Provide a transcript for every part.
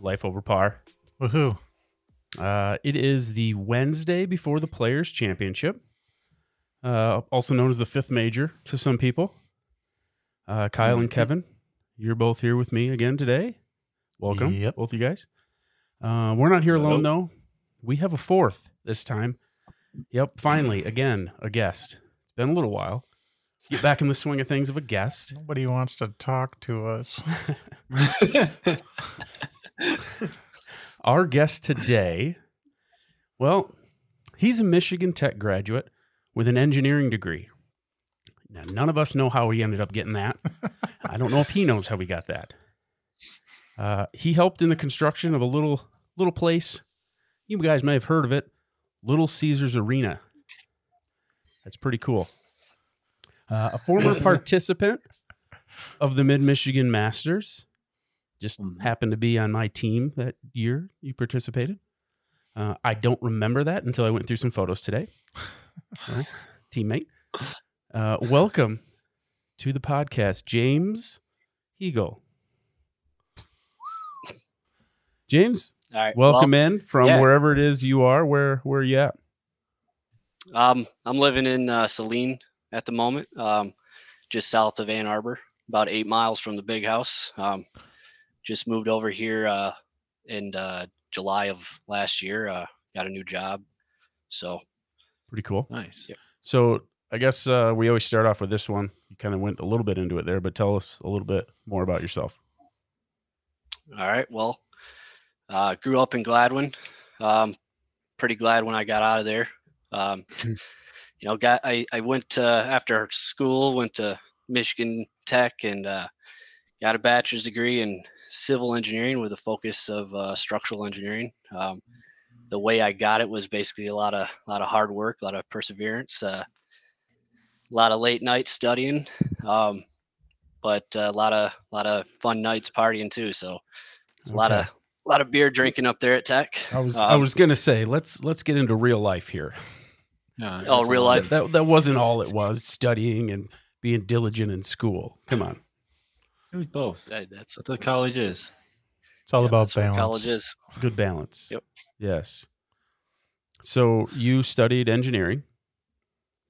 Life Over Par. Woohoo. Uh, it is the Wednesday before the Players Championship, uh, also known as the fifth major to some people. Uh, Kyle and Kevin, you're both here with me again today. Welcome, Yep. both of you guys. Uh, we're not here alone, Hello. though. We have a fourth this time. Yep, finally, again, a guest. It's been a little while. Get back in the swing of things of a guest. Nobody wants to talk to us. Our guest today, well, he's a Michigan Tech graduate with an engineering degree. Now, none of us know how he ended up getting that. I don't know if he knows how he got that. Uh, he helped in the construction of a little little place. You guys may have heard of it, Little Caesars Arena. That's pretty cool. Uh, a former participant of the Mid Michigan Masters, just Mhm. happened to be on my team that year you participated. Uh, I don't remember that until I went through some photos today. Well, teammate. Uh, welcome to the podcast, James Eagle. James, All right. welcome in from yeah. wherever it is you are. Where where are you at? um, I'm living in uh, Saline at the moment, um, just south of Ann Arbor, about eight miles from the big house. Um, just moved over here uh, in uh, July of last year. Uh, got a new job, so Pretty cool. Nice. Yep. So I guess uh, we always start off with this one. You kind of went a little bit into it there, but tell us a little bit more about yourself. all right. Well, uh, grew up in Gladwin. Um, pretty glad when I got out of there. Um, you know, got I I went to, after school, went to Michigan Tech and uh, got a bachelor's degree in civil engineering with a focus of uh, structural engineering. Um, the way I got it was basically a lot of a lot of hard work, a lot of perseverance, uh, a lot of late nights studying, um, but a lot of a lot of fun nights partying too. So it's a lot of a lot of beer drinking up there at Tech. I was I Um, was gonna say let's let's get into real life here. Yeah, Oh, real lot. life. That that wasn't all it was. Studying and being diligent in school. Come on. It was both. that- that's That's what college is. It's all yeah, about that's balance. college is. It's good balance. Yep. Yes. So you studied engineering.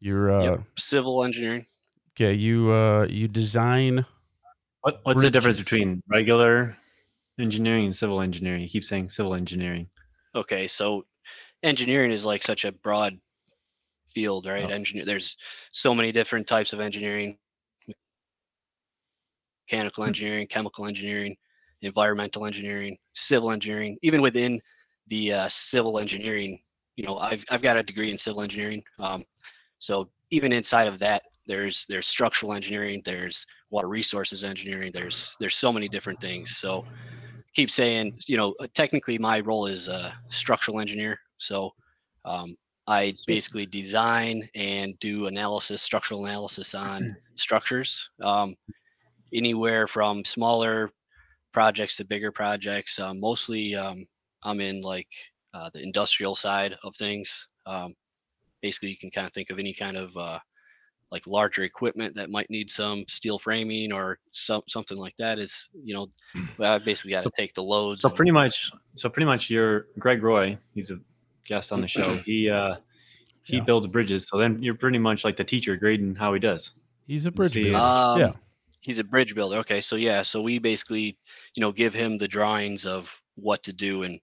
You're uh yep. Civil engineering. okay, you uh you design What, what's the difference between regular engineering and civil engineering? You keep saying civil engineering. Okay, so engineering is like such a broad field, right? Oh. Engineer there's so many different types of engineering. Mechanical Hmm. engineering, chemical engineering, environmental engineering, civil engineering. Even within the uh, civil engineering, you know, I've I've got a degree in civil engineering. Um, so even inside of that, there's there's structural engineering, there's water resources engineering, there's there's so many different things. So keep saying, you know, uh, technically my role is a structural engineer. So um, I basically design and do analysis, structural analysis on structures, um, anywhere from smaller projects to bigger projects. Um, mostly, um, I'm in like uh, the industrial side of things. Um, basically, you can kind of think of any kind of uh, like larger equipment that might need some steel framing or some something like that. Is you know, I basically got to So- take the loads. So and- pretty much, so pretty much, you're Greg Roy. He's a guest on the show. He uh, he Yeah. builds bridges. So then you're pretty much like the teacher grading how he does. he's a bridge See, builder. Um, yeah. He's a bridge builder. Okay, so yeah, so we basically, you know, give him the drawings of what to do, and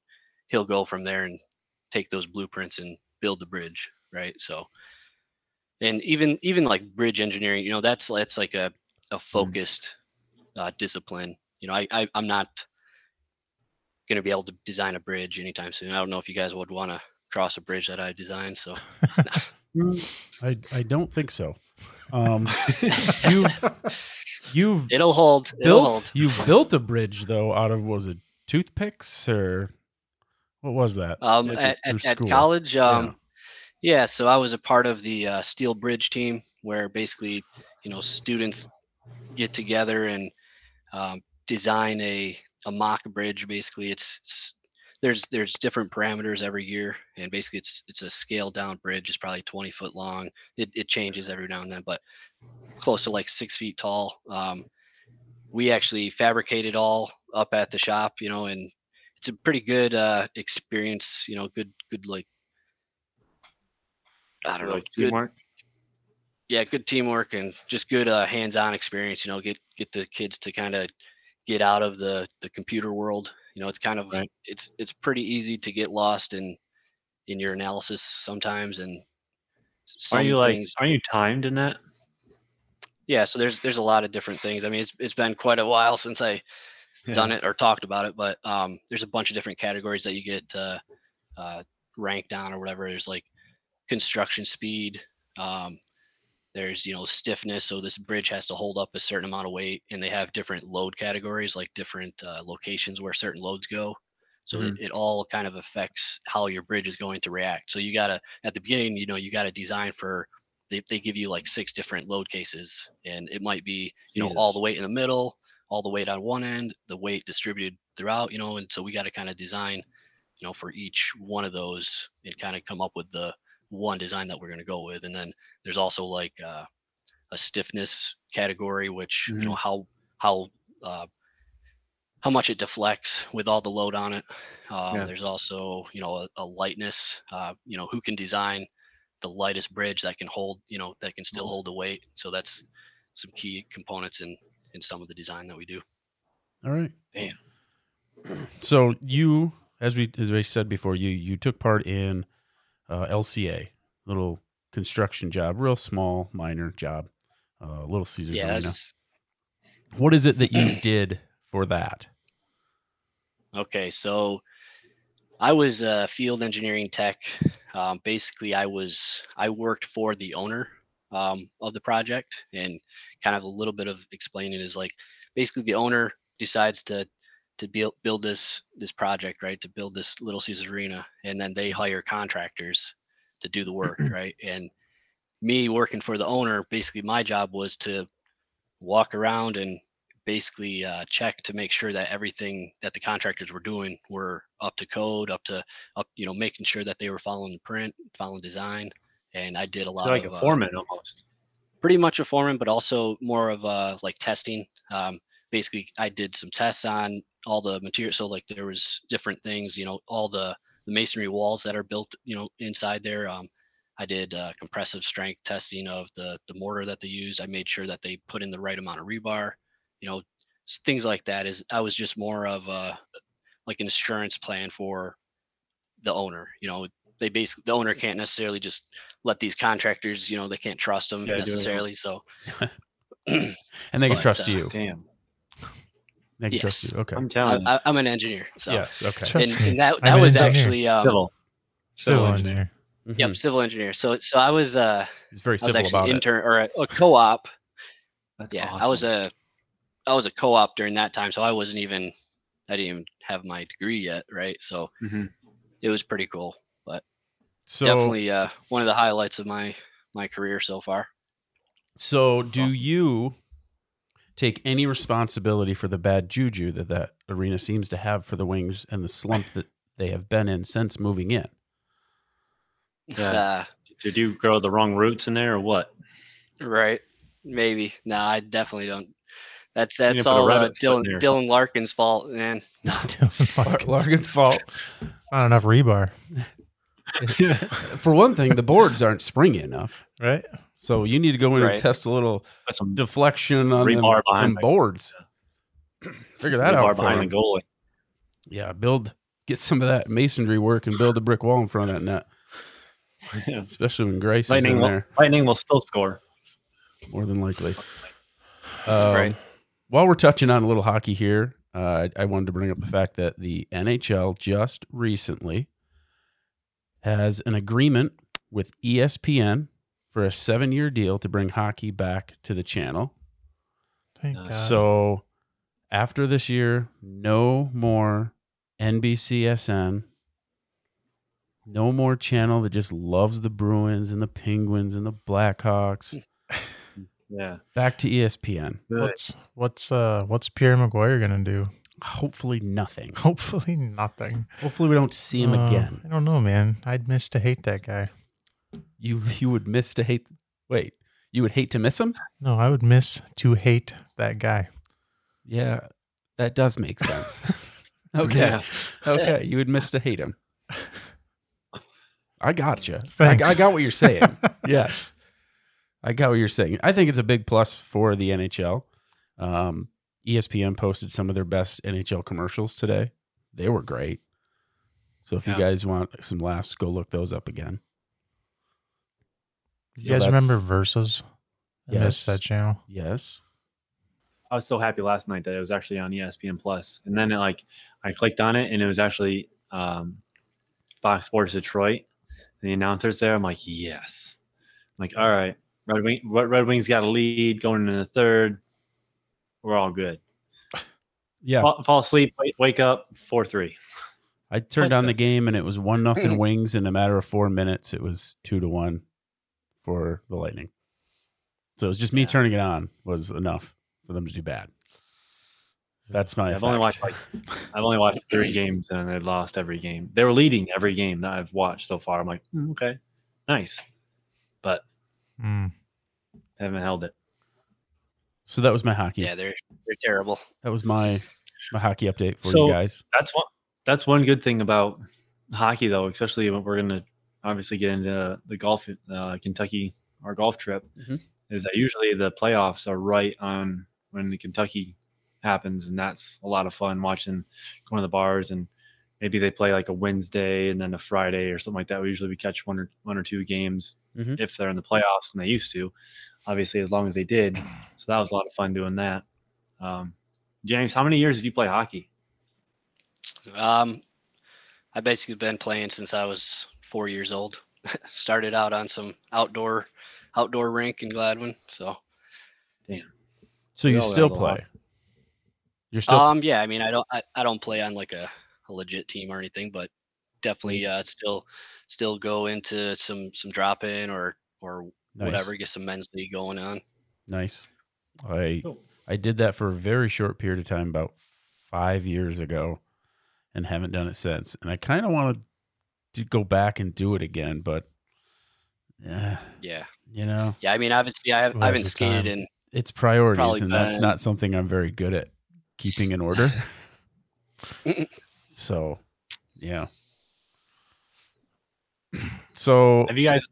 he'll go from there and take those blueprints and build the bridge, right? So, and even even like bridge engineering, you know, that's that's like a a focused uh, discipline. You know, I, I I'm not going to be able to design a bridge anytime soon. I don't know if you guys would want to cross a bridge that I designed. So I I don't think so. Um, you've you've it'll hold. It'll built hold. you've built a bridge though out of was it toothpicks or what was that? Um, at, at, at college, um, yeah. So I was a part of the uh, Steel Bridge team, where basically, you know, students get together and um, design a a mock bridge. Basically, it's, it's there's there's different parameters every year, and basically it's it's a scaled down bridge. It's probably 20 foot long. It it changes every now and then, but close to like six feet tall. Um, we actually fabricate it all up at the shop, you know, and it's a pretty good uh, experience. You know, good good like I don't know, Like good teamwork. yeah, good teamwork and just good uh, hands-on experience. You know, get get the kids to kind of get out of the the computer world. You know, it's kind of Right. it's it's pretty easy to get lost in in your analysis sometimes, and some Are you like? Are you timed in that? Yeah, so there's there's a lot of different things. I mean, it's it's been quite a while since I done it or talked about it, but um, there's a bunch of different categories that you get uh, uh, ranked on or whatever. There's like construction speed. Um, there's you know stiffness, so this bridge has to hold up a certain amount of weight, and they have different load categories, like different uh, locations where certain loads go. So it, it all kind of affects how your bridge is going to react. So you gotta at the beginning, you know, you gotta design for. They, they give you like six different load cases, and it might be you know all the weight in the middle, all the weight on one end, the weight distributed throughout, you know, and so we got to kind of design, you know, for each one of those and kind of come up with the one design that we're going to go with. And then there's also like uh, a stiffness category, which you know how how uh, how much it deflects with all the load on it. Um, Yeah. There's also you know a, a lightness, uh, you know, who can design the lightest bridge that can hold, you know, that can still hold the weight. So that's some key components in in some of the design that we do. All right. Damn. So you, as we as we said before, you you took part in uh, LCA, little construction job, real small, minor job, uh, Little Caesars yeah, Arena. What is it that you did for that? okay. So I was a field engineering tech. Um, basically, I was I worked for the owner um, of the project, and kind of a little bit of explaining is like basically the owner decides to to build build this this project right to build this Little Caesars Arena, and then they hire contractors to do the work right. And me working for the owner, basically my job was to walk around and basically uh, check to make sure that everything that the contractors were doing were up to code, up to up, you know, making sure that they were following the print, following design. And I did a lot So like of a uh, foreman almost. pretty much a foreman, but also more of uh like testing. Um, basically, I did some tests on all the material. So like there was different things, you know, all the the masonry walls that are built, you know, inside there. Um, I did uh, compressive strength testing of the the mortar that they used. I made sure that they put in the right amount of rebar, you know, things like that. Is I was just more of a like an insurance plan for the owner. You know, they basically the owner can't necessarily just let these contractors, you know, they can't trust them Yeah, do it all. necessarily. So And they can But, trust uh, you. Damn. They can trust yes. you. Okay. I'm telling you. I, I'm an engineer. So Yes. Okay. Trust and, me, and that, that was engineer. actually um, Civil. Civil engineer. Mhm. yep civil engineer. So so I was uh He's very I was civil about actually it. intern or a, a co-op. That's yeah, I was a I was a co-op during that time, so I wasn't even I didn't even have my degree yet, right? So Mhm. it was pretty cool. But so, Definitely uh, one of the highlights of my my career so far. so do awesome. you take any responsibility for the bad juju that that arena seems to have for the Wings and the slump that they have been in since moving in? Yeah. Uh, Did you grow the wrong roots in there or what? right? Maybe. No, I definitely don't. That's that's put all uh, rabbit foot in Dylan Dylan Larkin's fault, man. not Larkins. Larkin's fault. It's not enough rebar, For one thing, the boards aren't springy enough. right? So you need to go in and test a little deflection on them, Rebar behind them the- boards. Figure that rebar out. For behind the goalie. Yeah, build get some of that masonry work and build a brick wall in front of that net, Yeah. especially when Grace Lightning, is in will, there. Lightning will still score. More than likely. Um, Right. While we're touching on a little hockey here, uh, I, I wanted to bring up the fact that the NHL just recently has an agreement with ESPN for a seven-year deal to bring hockey back to the channel. Thank God. So after this year, no more NBCSN. No more channel that just loves the Bruins and the Penguins and the Blackhawks. Yeah. Back to ESPN. What's what's uh what's Pierre McGuire gonna do? Hopefully nothing. Hopefully nothing. Hopefully we don't see him Uh, again. I don't know, man. I'd miss to hate that guy. You you would miss to hate. Wait, you would hate to miss him? No, I would miss to hate that guy. Yeah, that does make sense. okay, Yeah. okay, you would miss to hate him. I got you. I, I got what you're saying. yes, I got what you're saying. I think it's a big plus for the NHL. Um, ESPN posted some of their best NHL commercials today. They were great. So if Yeah. you guys want some laughs, go look those up again. You guys that's- remember Versus? I Yes. missed that channel. Yes. I was so happy last night that it was actually on ESPN Plus, and then it, like I clicked on it and it was actually um, Fox Sports Detroit, and the announcers there. I'm like, yes. I'm like, all right, Red Wing, Red Red Wings got a lead going into the third. We're all good. Yeah. Fall, fall asleep, wake, wake up, four three. I turned on the game and it was one nothing wings in a matter of four minutes. It was two to one for the Lightning. So it was just me Yeah. turning it on was enough for them to do bad. That's my. I've only watched like I've only watched three games and they lost every game. They were leading every game that I've watched so far. I'm like, "Hmm, okay, nice, but Hmm. haven't held it. So that was my hockey. Yeah, they're they're terrible. That was my my hockey update for So- you guys. That's one. That's one good thing about hockey, though, especially when we're going to obviously get into the golf, uh, Kentucky, our golf trip, Mhm. is that usually the playoffs are right on when the Kentucky happens, and that's a lot of fun watching, going to the bars, and maybe they play like a Wednesday and then a Friday or something like that. We usually we catch one or one or two games Mhm. if they're in the playoffs, and they used to, obviously as long as they did. So that was a lot of fun doing that. Um, James, how many years did you play hockey? Um, I basically been playing since I was four years old. Started out on some outdoor outdoor rink in Gladwin. So damn. So you still have lot. play? You're still um yeah, I mean I don't I, I don't play on like a, a legit team or anything, but definitely uh still still go into some some drop in or or nice. whatever, get some men's league going on. Nice. I Cool. I did that for a very short period of time, about five years ago, and haven't done it since. And I kind of wanted to go back and do it again, but yeah, Yeah. you know, Yeah, I mean obviously I, have, I haven't skated time? in it's priorities, Probably and that's not something I'm very good at keeping in order. so, yeah. So Have you guys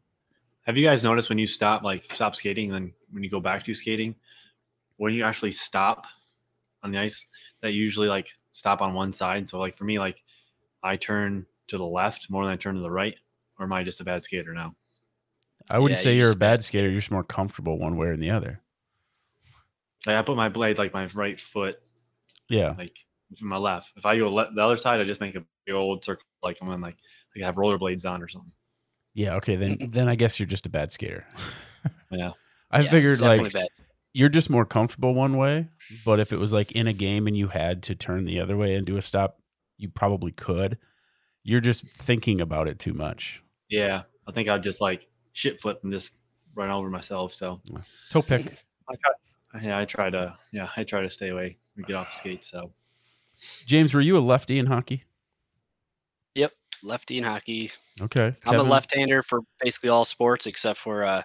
have you guys noticed when you stop like stop skating and then when you go back to skating, when you actually stop on the ice, that you usually like stop on one side. So like for me, like I turn to the left more than I turn to the right, or am I just a bad skater now? I wouldn't Yeah, say you're you're a bad. bad skater. You're just more comfortable one way or the other. Like I put my blade like my right foot Yeah. like from my left. If I go le- the other side, I just make a big old circle like I'm on like like I have rollerblades on or something. Yeah. Okay. Then, then I guess you're just a bad skater. Yeah. I yeah, figured like bad. you're just more comfortable one way, but if it was like in a game and you had to turn the other way and do a stop, you probably could. You're just thinking about it too much. Yeah, I think I'd just like shit flip and just run over myself. So Toe pick. I try, yeah, I try to, yeah, I try to stay away and get off the skates. So James, were you a lefty in hockey? Yep, lefty in hockey. Okay. I'm a left-hander for basically all sports except for uh,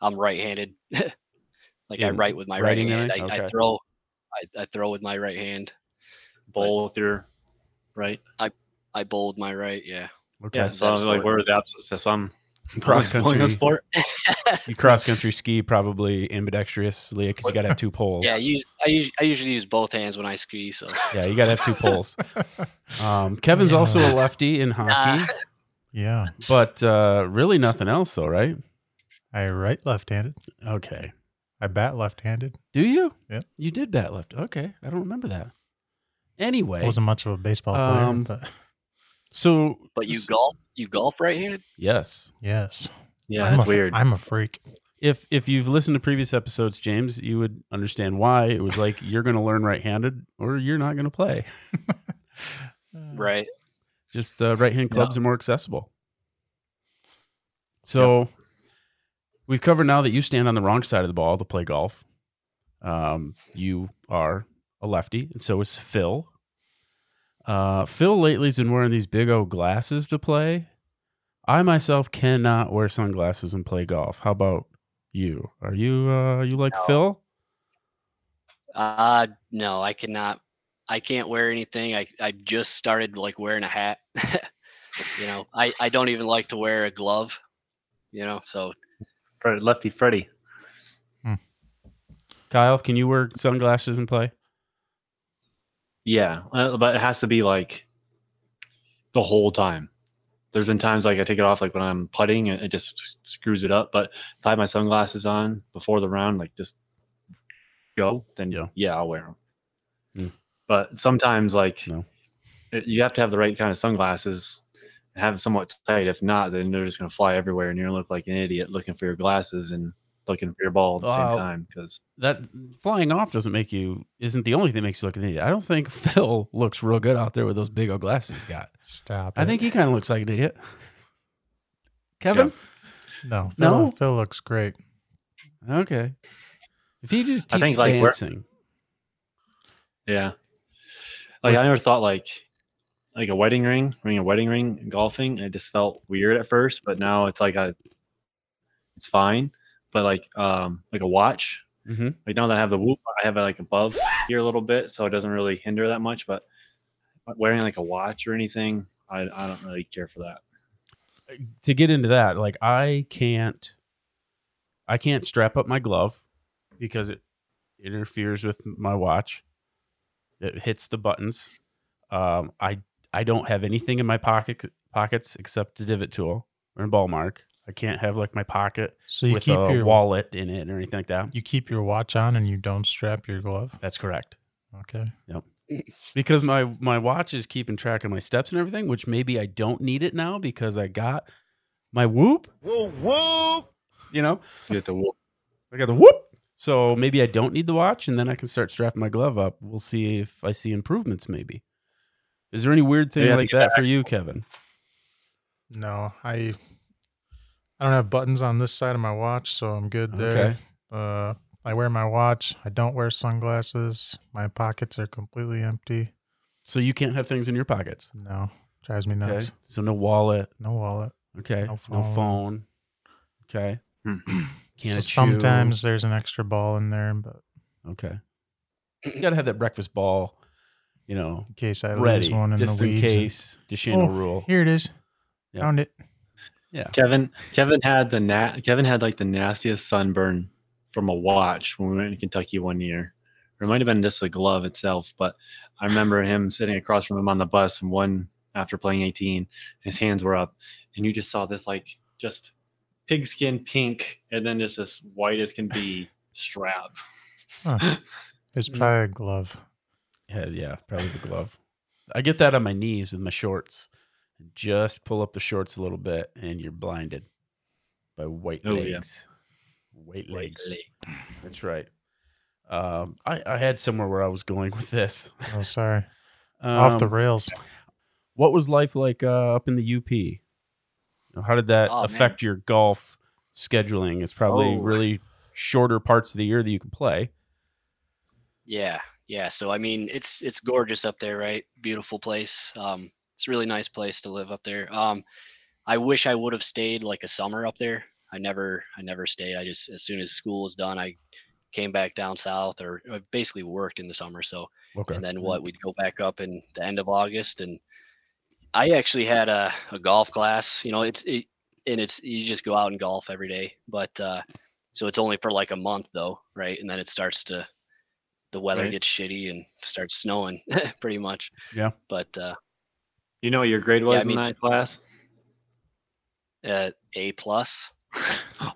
I'm right-handed. like I write with my right writing hand. I, everything? I throw, I, I throw with my right hand. bowl with your right. I bowl bowled my right. Yeah. Okay. Yeah, so I'm like, sport. where are the opposites? So I'm Cross I'm country. sport. You cross country ski probably ambidextrously because you got to have two poles. yeah. I use I use I usually use both hands when I ski. So Yeah, you got to have two poles. Um, Kevin's Yeah. also a lefty in hockey, Ah. Yeah. but uh, really nothing else though, right? I write left-handed. Okay. I bat left-handed. Do you? Yeah. You did bat left. Okay. I don't remember that. Anyway, Wasn't much of a baseball player, Um, but so but you golf you golf right-handed. yes. yes. Yeah, I'm that's a, weird. I'm a freak. If if you've listened to previous episodes, James, you would understand why it was like you're going to learn right-handed or you're not going to play. Right. Just uh, right hand Yeah. clubs are more accessible. So we've covered now that you stand on the wrong side of the ball to play golf. Um, you are a lefty, and so is Phil. Uh, Phil lately has been wearing these big old glasses to play. I myself cannot wear sunglasses and play golf. How about you? Are you uh, you like No. Phil? Uh no, I cannot. I can't wear anything. I I just started like wearing a hat. you know, I I don't even like to wear a glove. You know, so Fred, Lefty Freddy. Kyle, can you wear sunglasses and play? Yeah, uh, but it has to be like the whole time. There's been times like I take it off, like when I'm putting, and it just screws it up. But if I have my sunglasses on before the round, like just go, then Yeah. yeah, I'll wear them. Mm. But sometimes, like No. it, you have to have the right kind of sunglasses and have them somewhat tight. If not, then they're just gonna fly everywhere, and you're gonna look like an idiot looking for your glasses and looking for your ball at the Wow. same time. Because that flying off doesn't make you isn't the only thing that makes you look an idiot. I don't think Phil looks real good out there with those big old glasses he's got. Stop. I it. think he kind of looks like an idiot. Kevin? no. No? Phil, Phil looks great. Okay. If he just keeps I think, like, dancing, Yeah. Like I never thought like like a wedding ring, wearing a wedding ring golfing. It just felt weird at first, but now it's like a it's fine. But like um like a watch, Mhm. like now that I have the whoop, I have it like above here a little bit, so it doesn't really hinder that much. But wearing like a watch or anything, I I don't really care for that. to get into that, like I can't, I can't strap up my glove because it interferes with my watch. It hits the buttons. Um, I I don't have anything in my pocket pockets except a divot tool or a ball mark. I can't have like my pocket So you with keep a your wallet in it or anything like that. you keep your watch on and you don't strap your glove. That's correct. Okay. Yep. because my my watch is keeping track of my steps and everything, which maybe I don't need it now because I got my whoop. Whoop woo! You You know, have to whoop. I got the whoop. So maybe I don't need the watch, and then I can start strapping my glove up. We'll see if I see improvements. Maybe. Is there any weird thing Yeah, like think that for you, Kevin? No, I I don't have buttons on this side of my watch, so I'm good there. Okay. Uh, I wear my watch. I don't wear sunglasses. My pockets are completely empty. So you can't have things in your pockets. No, drives me Okay. nuts. So no wallet. No wallet. Okay. No No phone. phone. Okay. So chew. sometimes there's an extra ball in there, but Okay. You got to have that breakfast ball, you know, in case I ready lose one in just the in weeds. case. Deshano Oh, rule. Here it is. Yeah. Found it. Yeah. Kevin Kevin had the nat Kevin had like the nastiest sunburn from a watch when we went to Kentucky one year. Or it might have been just the glove itself, but I remember him sitting across from him on the bus and one after playing 18, his hands were up, and you just saw this like just pigskin pink and then just as white as can be strap. Huh. It's Mm. probably a glove. Yeah, yeah, probably the glove. I get that on my knees with my shorts. Just pull up the shorts a little bit, and you're blinded by white Oh, yeah. legs. White legs. That's right. Um, I, I had somewhere where I was going with this. Oh, sorry. Off the Um, rails. What was life like uh, up in the UP? How did that Oh, man. affect your golf scheduling? It's probably Oh. really shorter parts of the year that you can play. Yeah, yeah. So I mean, it's it's gorgeous up there, right? Beautiful place. Um, it's a really nice place to live up there. Um, I wish I would have stayed like a summer up there. I never, I never stayed. I just as soon as school was done, I came back down south, or I basically worked in the summer. So Okay. and then what? We'd go back up in the end of August, and I actually had a, a golf class. You know, it's it, and it's you just go out and golf every day, but uh, so it's only for like a month though, right? And then it starts to the weather Right. gets shitty and starts snowing pretty much. Yeah. But uh, You know what your grade was I mean- in that class? uh, A plus.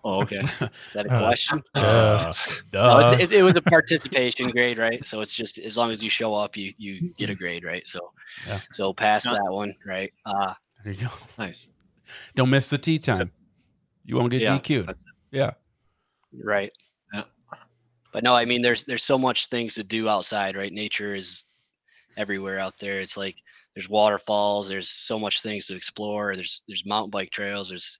Oh, okay. Is that a Uh, question? Uh, No, duh. it's, it, it was a participation grade, right? So it's just as long as you show up, you you get a grade, right? So Yeah. so pass not- that one, right? Uh, there you go. nice. Don't miss the tee time. You won't get Yeah, DQ'd. Yeah. right. Yeah. But no, I mean, there's there's so much things to do outside, right? Nature is everywhere out there. It's like there's waterfalls. There's so much things to explore. There's there's mountain bike trails. There's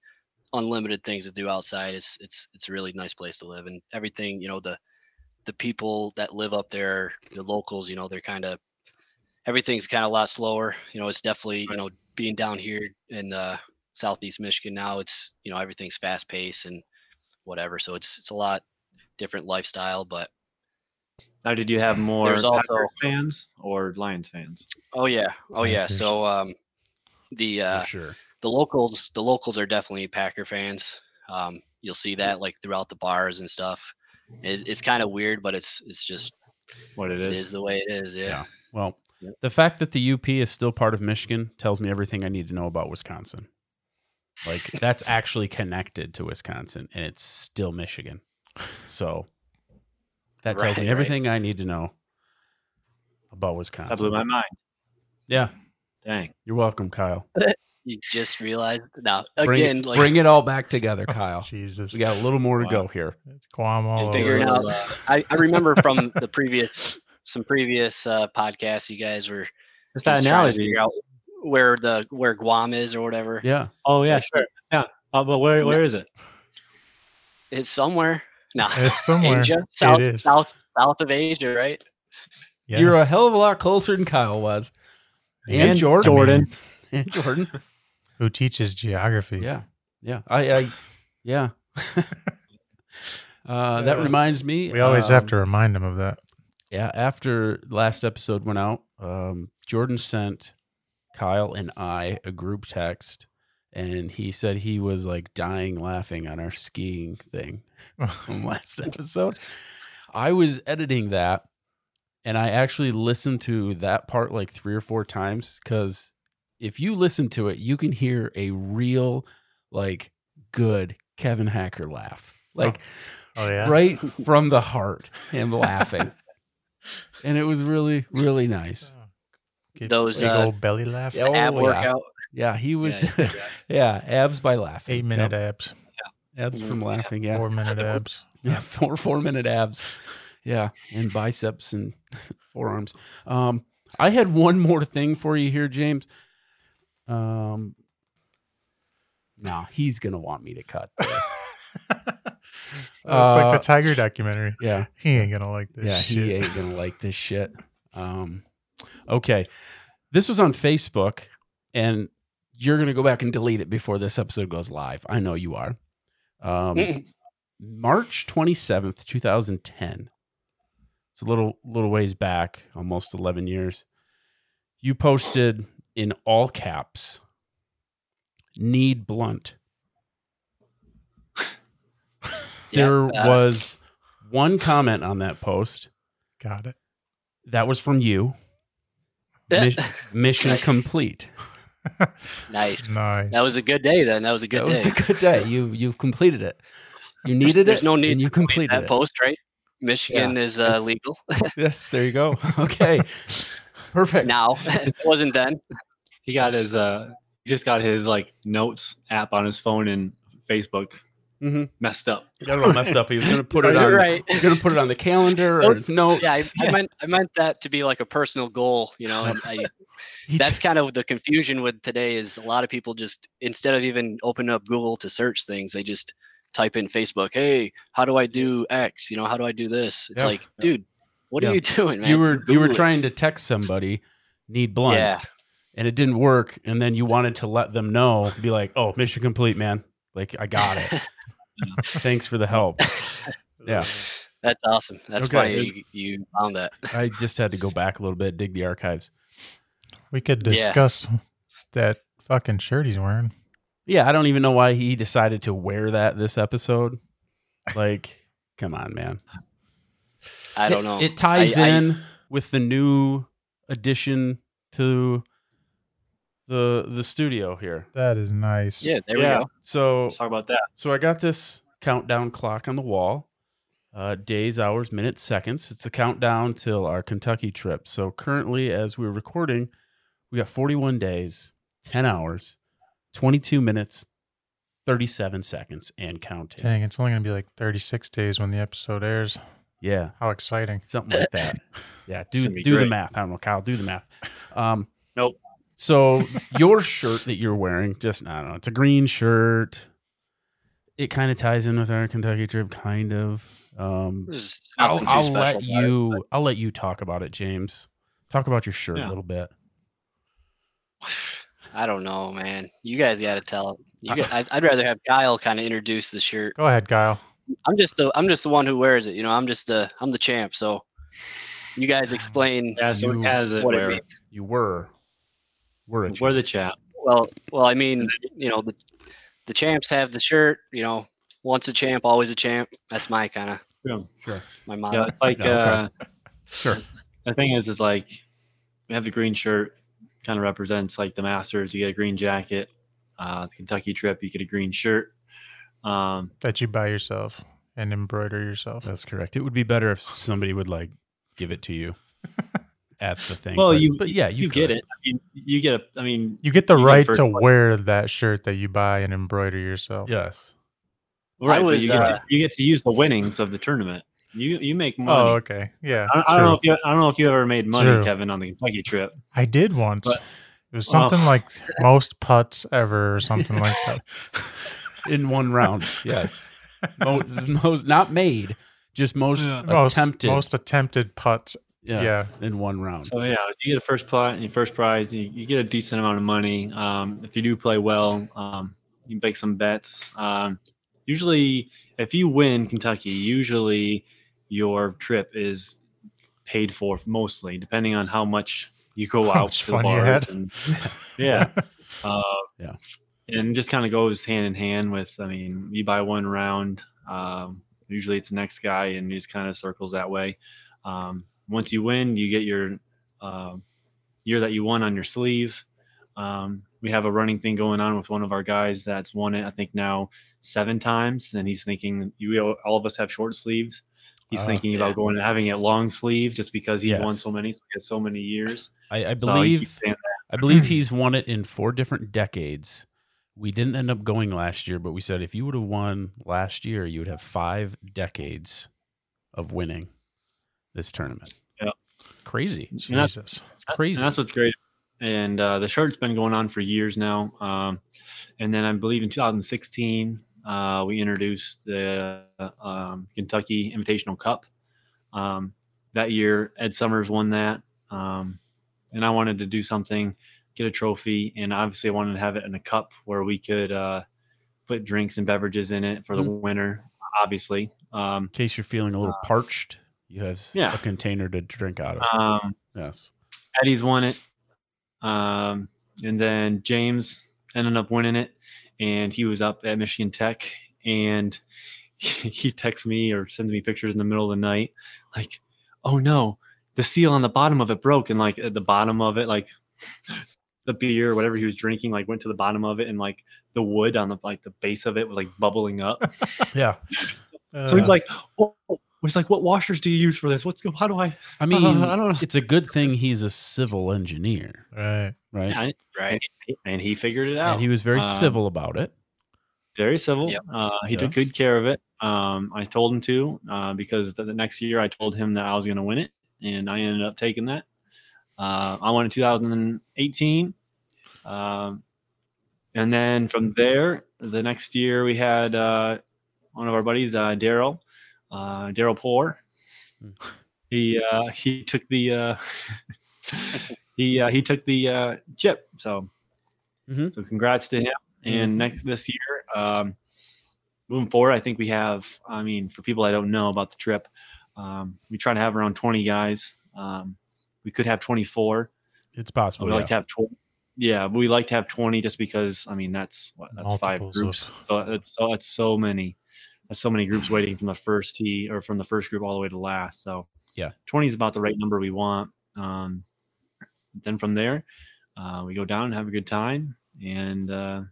unlimited things to do outside. It's it's it's a really nice place to live, and everything you know the the people that live up there, the locals, you know, they're kind of everything's kind of a lot slower. You know, it's definitely you know being down here in uh, southeast Michigan now, it's you know everything's fast paced and whatever. So it's it's a lot different lifestyle, but Now, did you have more There's also- Packers fans or Lions fans? oh yeah, oh yeah. So um, the uh, sure. the locals the locals are definitely Packer fans. Um, you'll see that like throughout the bars and stuff. It's, it's kind of weird, but it's it's just What it it is? is the way it is. Yeah. Yeah. Well, Yep. the fact that the UP is still part of Michigan tells me everything I need to know about Wisconsin. Like that's actually connected to Wisconsin and it's still Michigan. So that tells Right, me right. everything I need to know about Wisconsin. That blew my mind. Yeah. Dang. You're welcome, Kyle. You just realized now Bring, again it, like bring it all back together, Kyle. Jesus. We got a little more to Wow. go here. It's Guam all over. figuring out. Uh, I, I remember from the previous some previous uh, podcasts, you guys were It's that just to analogy. out where the where Guam is or whatever. Yeah. Oh yeah, So- sure. Yeah. Uh, but where where is it? It's somewhere. No, It's somewhere. Asia, south, is. south, south of Asia, right? Yeah. You're a hell of a lot closer than Kyle was. And, And Jordan. Jordan. And Jordan. Who teaches geography? Yeah. Yeah. I, I yeah. uh, that Yeah. reminds me. We always have um, to remind him of that. Yeah, after last episode went out, um, Jordan sent Kyle and I a group text, and he said he was like dying laughing on our skiing thing from last episode. I was editing that, and I actually listened to that part like three or four times because if you listen to it, you can hear a real, like, good Kevin Hacker laugh, like oh yeah. right from the heart, him laughing. And it was really, really nice. Those, big uh, old belly laugh. Yeah, Oh, Ab yeah. workout. Yeah, he was. Yeah, Yeah, yeah. abs by laughing. Eight minute Yep, abs. abs from laughing. Yeah, Four minute abs. yeah, four four minute abs. Yeah, and biceps and forearms. Um, I had one more thing for you here, James. Um, no, he's gonna want me to cut this. Oh, it's like Uh, the tiger documentary. Yeah, He ain't gonna like this. yeah, shit. he ain't gonna like this shit. Um, okay, this was on Facebook, and you're gonna go back and delete it before this episode goes live. I know you are. Um, March twenty seventh, two thousand ten. It's a little little ways back, almost eleven years. You posted in all caps. Need blunt. There uh, was one comment on that post Got it. that was from you. Mis- mission complete. Nice. Nice. That was a good day. Then that was a good day. that was a good day. You you've completed it. You needed there's it. no need and you completed that it. post, right? Michigan is uh, legal Yes, there you go. Okay, perfect. now. it wasn't then. He got his uh he just got his like notes app on his phone and Facebook Mhm. messed up. He got it all messed up. He was going to put it on. right. He's going to put it on the calendar or his notes. Yeah, I, I meant I meant that to be like a personal goal, you know. And I, He that's kind of the confusion with today is a lot of people just instead of even opening up Google to search things, they just type in Facebook. Hey, how do I do X? You know, how do I do this? It's Yeah. like, dude, what Yeah. are you doing, man? you were you were it. trying to text somebody need blunt, Yeah. and it didn't work, and then you wanted to let them know, be like, "Oh, mission complete, man! Like I got it. Thanks for the help." Yeah. That's awesome. That's Okay. funny you, you found that. I just had to go back a little bit, dig the archives. we could Yeah. discuss that fucking shirt he's wearing. Yeah, I don't even know why he decided to wear that this episode. Like, come on, man. I don't know. It, ties I- I- in with the new addition to the the studio here. That is nice. yeah, there Yeah. we go. So Let's talk about that. so I got this countdown clock on the wall. Uh, days, hours, minutes, seconds. It's a countdown till our Kentucky trip. So currently, as we're recording, we got 41 days, 10 hours, 22 minutes, 37 seconds, and counting. Dang, it's only gonna be like 36 days when the episode airs. Yeah, How exciting! something like that. Yeah, It's do gonna do the math. I don't know, Kyle. Do the math. Um, Nope. So your shirt that you're wearing, just I don't know, it's a green shirt. It kind of ties in with our Kentucky trip, kind of. Um, I'll, I'll let about it, you. I'll let you talk about it, James. Talk about your shirt Yeah. a little bit. I don't know, man. You guys got to tell. You I- got, I'd, I'd rather have Kyle kind of introduce the shirt. Go ahead, Kyle. I'm just the I'm just the one who wears it. You know, I'm just the I'm the champ. So you guys explain Yeah, so You- it has it what it means. You were, were a we're the champ. Well, well, I mean, you know, the the champs have the shirt. You know, once a champ, always a champ. That's my kind of Yeah. sure. my mom. Yeah, it's like Yeah, okay. uh, Sure. the thing is, is like we have the green shirt, kind of represents like the Masters. You get a green jacket. Uh, the Kentucky trip, you get a green shirt. Um, That you buy yourself and embroider yourself. That's correct. It would be better if somebody would like give it to you at the thing. well, but, you but yeah, you, you, get it. I mean, you get a. I mean, You get the You right first to place. wear that shirt that you buy and embroider yourself. Yes. right, was, you, get uh, to, you get to use the winnings of the tournament. You you make money. Oh, okay. Yeah. I, I don't know if you I don't know if you ever made money, True. Kevin, on the Kentucky trip. I did once. But- it was Oh. something like most putts ever or something like that. In one round. Yes. most, most not made, just most Yeah. Most attempted. most attempted putts. Yeah, yeah. In one round. So yeah, you get a first prize, your first prize, you, you get a decent amount of money. Um, if you do play well, um, you make some bets. Um, usually, if you win Kentucky, usually your trip is paid for mostly, depending on how much you go out much to the fun you bars had. and yeah, uh, Yeah. and just kind of goes hand in hand with. I mean, you buy one round. Um, usually, it's the next guy, and it just kind of circles that way. Um, once you win, you get your uh, year that you won on your sleeve. Um, we have a running thing going on with one of our guys that's won it. I think now seven times, and he's thinking you all of us have short sleeves. He's Oh, thinking yeah. about going and having it long sleeve just because he's won so many, so he has so many years. I, I believe saying I believe he's won it in four different decades. We didn't end up going last year, but we said if you would have won last year, you would have five decades of winning this tournament. Yeah. Crazy. And that's- Jesus. It's crazy. And that's what's great. And uh, the shirt's been going on for years now. Um, and then I believe in 2016, uh, we introduced the um, Kentucky Invitational Cup. Um, that year, Ed Summers won that. Um, and I wanted to do something, get a trophy, and obviously I wanted to have it in a cup where we could uh, put drinks and beverages in it for the winner, obviously. Um, in case you're feeling a little parched, you have yeah. a container to drink out of. um, yes. Eddie's won it. Um, and then James ended up winning it. And he was up at Michigan Tech. And he, he texts me or sends me pictures in the middle of the night, like, oh no, the seal on the bottom of it broke. And like at the bottom of it, like the beer, or whatever he was drinking, like went to the bottom of it. And like the wood on the like the base of it was like bubbling up. Yeah. so he's like, oh, he's like, what washers do you use for this? What's how do I? I mean, I don't know. it's a good thing he's a civil engineer, right. right? Yeah, Right. and he figured it out. And he was very Um, civil about it. very civil. Yep. Uh, he took good care of it. Um, I told him to uh, because the the next year I told him that I was going to win it, and I ended up taking that. Uh, I won in 2018, um, and then from there, the next year we had uh, one of our buddies, uh, Daryl, uh, Daryl Poor. Hmm. He uh, he took the uh, he uh, he took the uh, chip. So Mhm. so congrats to him. And next this year, um, moving forward, I think we have. I mean, for people I don't know about the trip, um, we try to have around 20 guys. Um, we could have 24. It's possible. we yeah. like to have 20. Yeah, we like to have 20 just because. I mean, that's what that's five groups. of- So it's so it's so many. So many groups waiting from the first tee or from the first group all the way to last. So Yeah. 20 is about the right number we want. Um, then from there, uh, we go down and have a good time, and uh,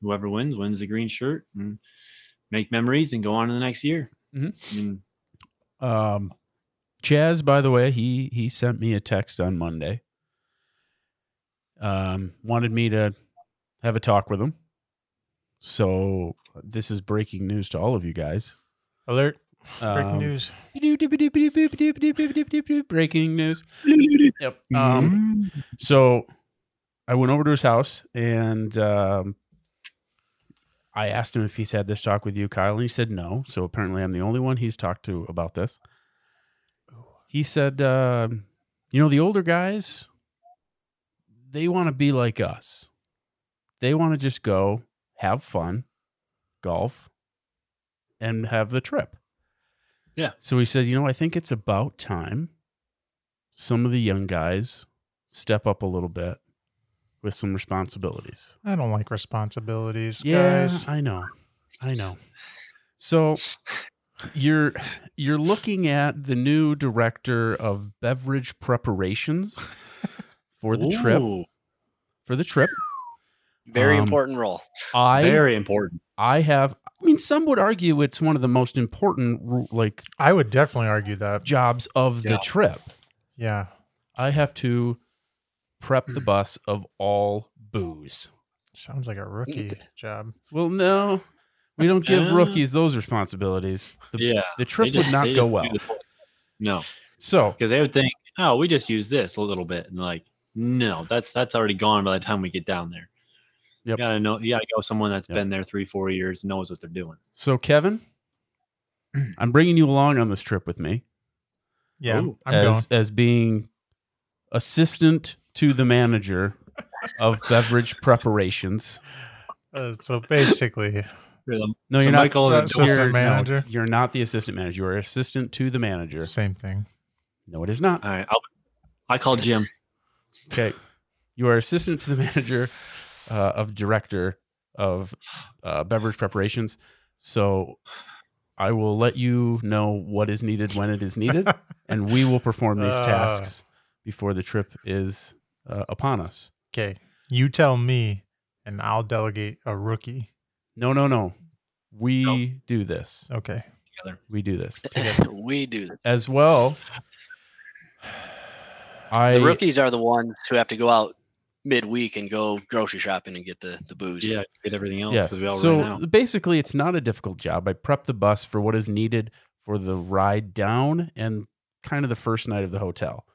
whoever wins wins the green shirt and make memories and go on to the next year. Mhm. I mean, Um, Chaz, by the way, he he sent me a text on Monday. Um, wanted me to have a talk with him. So this is breaking news to all of you guys. Alert. Breaking Um, news. Breaking news. Yep. Um, so I went over to his house and um, I asked him if he's had this talk with you, Kyle, and he said no. So apparently, I'm the only one he's talked to about this. He said, um, "You know, the older guys, they want to be like us. They want to just go have fun, golf, and have the trip." Yeah. So he said, "You know, I think it's about time some of the young guys step up a little bit." With some responsibilities. I don't like responsibilities, Yeah, guys. I know. I know. So you're you're looking at the new director of beverage preparations for the trip. For the trip. Very Um, important role. I very important. I have I mean some would argue it's one of the most important like I would definitely argue that. jobs of the trip. Yeah. I have to prep the bus of all booze. Sounds like a rookie job. Well, no. We don't give rookies those responsibilities. The, yeah, the trip They would not go well. do the full- No, So because they would think, oh, we just use this a little bit, and like, no, that's that's already gone by the time we get down there. Yep. You gotta know. You gotta go with someone that's Yep. been there three, four years, knows what they're doing. So, Kevin, I'm bringing you along on this trip with me Yeah. Ooh. I'm as going. as being assistant to the manager of beverage preparations. Uh, so basically, No, you're Michael not. is the you're- assistant no, manager? you're not the assistant manager. You are assistant to the manager. same thing. No, it is not. All right, I'll, I call Jim. Okay, you are assistant to the manager uh, of director of uh, beverage preparations. So, I will let you know what is needed when it is needed. and we will perform these Uh. tasks before the trip is uh, upon us. Okay. You tell me, and I'll delegate a rookie. No, no, no. We No. do this. Okay. Together. We do this we do this. as well. I The rookies are the ones who have to go out midweek and go grocery shopping and get the, the booze. Yeah, get everything else. yes. 'cause we all So basically, it's not a difficult job. I prep the bus for what is needed for the ride down and kind of the first night of the hotel.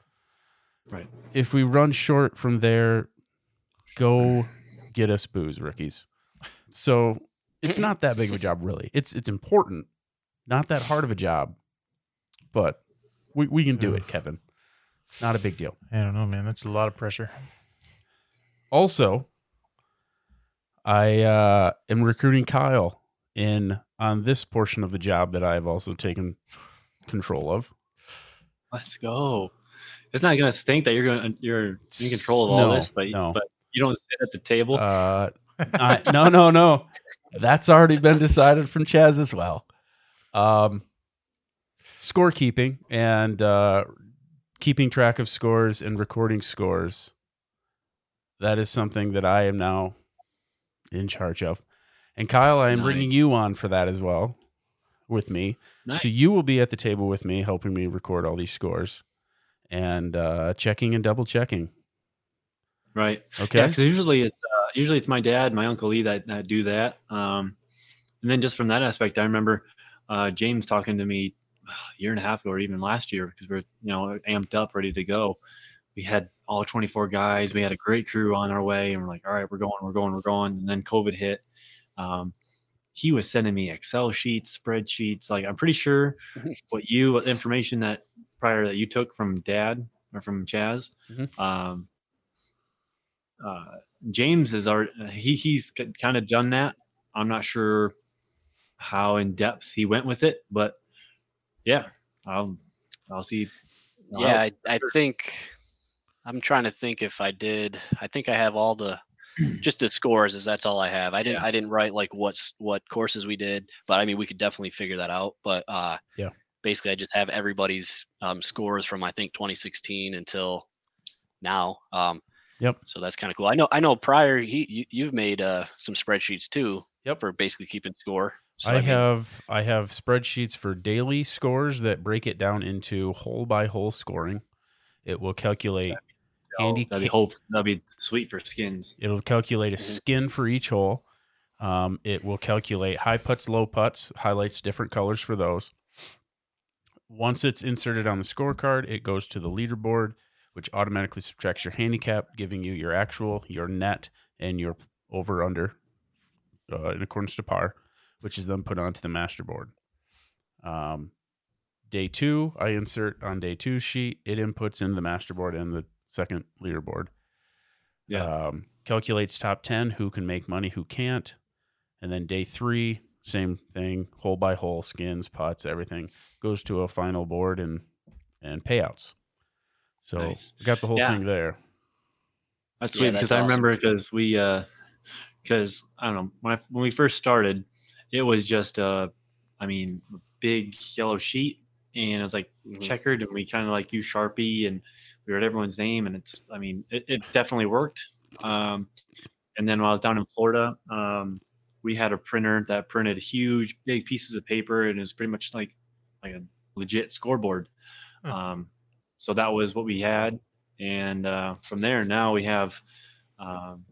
Right. If we run short from there, go get us booze, rookies. So it's not that big of a job, really. It's it's important, not that hard of a job, but we we can do it, Kevin. Not a big deal. I don't know, man. That's a lot of pressure. Also, I uh, am recruiting Kyle in on this portion of the job that I have also taken control of. Let's go. It's not gonna stink that you're gonna you're in control of all No, this, but no. but you don't sit at the table. Uh, I, no, no, no. That's already been decided from Chaz as well. Um, scorekeeping and uh, keeping track of scores and recording scores. That is something that I am now in charge of. And Kyle, I am Nice. bringing you on for that as well with me. nice. So you will be at the table with me, helping me record all these scores and uh, checking and double checking. right. Okay. Yeah, because usually it's uh, usually it's my dad, my uncle Lee that, that do that. Um, and then just from that aspect, I remember uh, James talking to me a year and a half ago, or even last year, because we're you know amped up, ready to go. We had all 24 guys. We had a great crew on our way, and we're like, all right, we're going, we're going, we're going. And then COVID hit. Um, he was sending me Excel sheets, spreadsheets. Like I'm pretty sure what you what information that prior that you took from Dad or from Chaz. Mhm. Um, uh, James is our he he's kind of done that. I'm not sure how in depth he went with it, but yeah, I'll I'll see. I'll Yeah. I, I think I'm trying to think if I did. I think I have all the just the scores. Is that's all I have. I didn't. Yeah. I didn't write like what's what courses we did, but I mean we could definitely figure that out. But uh, Yeah. basically I just have everybody's um, scores from I think 2016 until now. Um, Yep. So that's kind of cool. I know. I know. Prior, he you, you've made uh, some spreadsheets too. Yep. For basically keeping score. So, I mean, have I have spreadsheets for daily scores that break it down into hole by hole scoring. It will calculate handy. that'd be hope that'd be sweet for skins. It'll calculate a Mhm. skin for each hole. Um, it will calculate high putts, low putts, highlights different colors for those. Once it's inserted on the scorecard, it goes to the leaderboard which automatically subtracts your handicap, giving you your actual, your net, and your over under uh, in accordance to par, which is then put onto the master board. Um, day two, I insert on day two sheet. It inputs in the master board and the second leaderboard. Yeah. Um, calculates top 10, who can make money, who can't. And then day three, same thing, hole by hole, skins, pots, everything goes to a final board and and payouts. So Nice. got the whole Yeah. thing there. That's sweet that's because I awesome. remember because we uh because I don't know when I, when we first started, it was just a, I mean, big yellow sheet and it was like Mhm. checkered and we kind of like use Sharpie and we wrote everyone's name and it's I mean it, it definitely worked. Um, and then when I was down in Florida, um, we had a printer that printed huge big pieces of paper and it was pretty much like like a legit scoreboard. Huh. Um, so that was what we had, and uh, from there now we have. Um,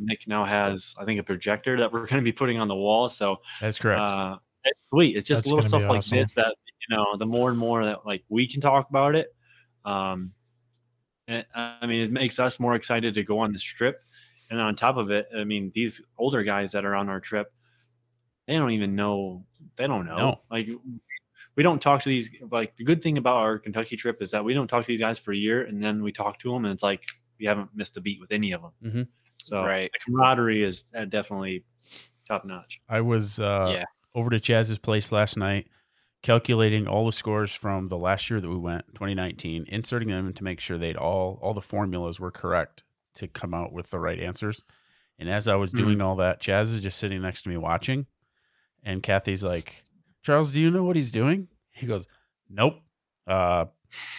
Nick now has, I think, a projector that we're going to be putting on the wall. So That's correct. uh, it's sweet. It's just That's little stuff like awesome. this that you know. The more and more that like we can talk about it, um, and, I mean, it makes us more excited to go on this trip. And on top of it, I mean, these older guys that are on our trip, they don't even know. They don't know. No. Like we don't talk to these. Like the good thing about our Kentucky trip is that we don't talk to these guys for a year, and then we talk to them, and it's like we haven't missed a beat with any of them. Mm-hmm. So Right. the camaraderie is uh, definitely top notch. I was uh, Yeah. over to Chaz's place last night, calculating all the scores from the last year that we went, 2019, inserting them to make sure they'd all all the formulas were correct to come out with the right answers. And as I was doing all that, Chaz is just sitting next to me watching, and Kathy's like, "Charles, do you know what he's doing?" He goes, "Nope. Uh,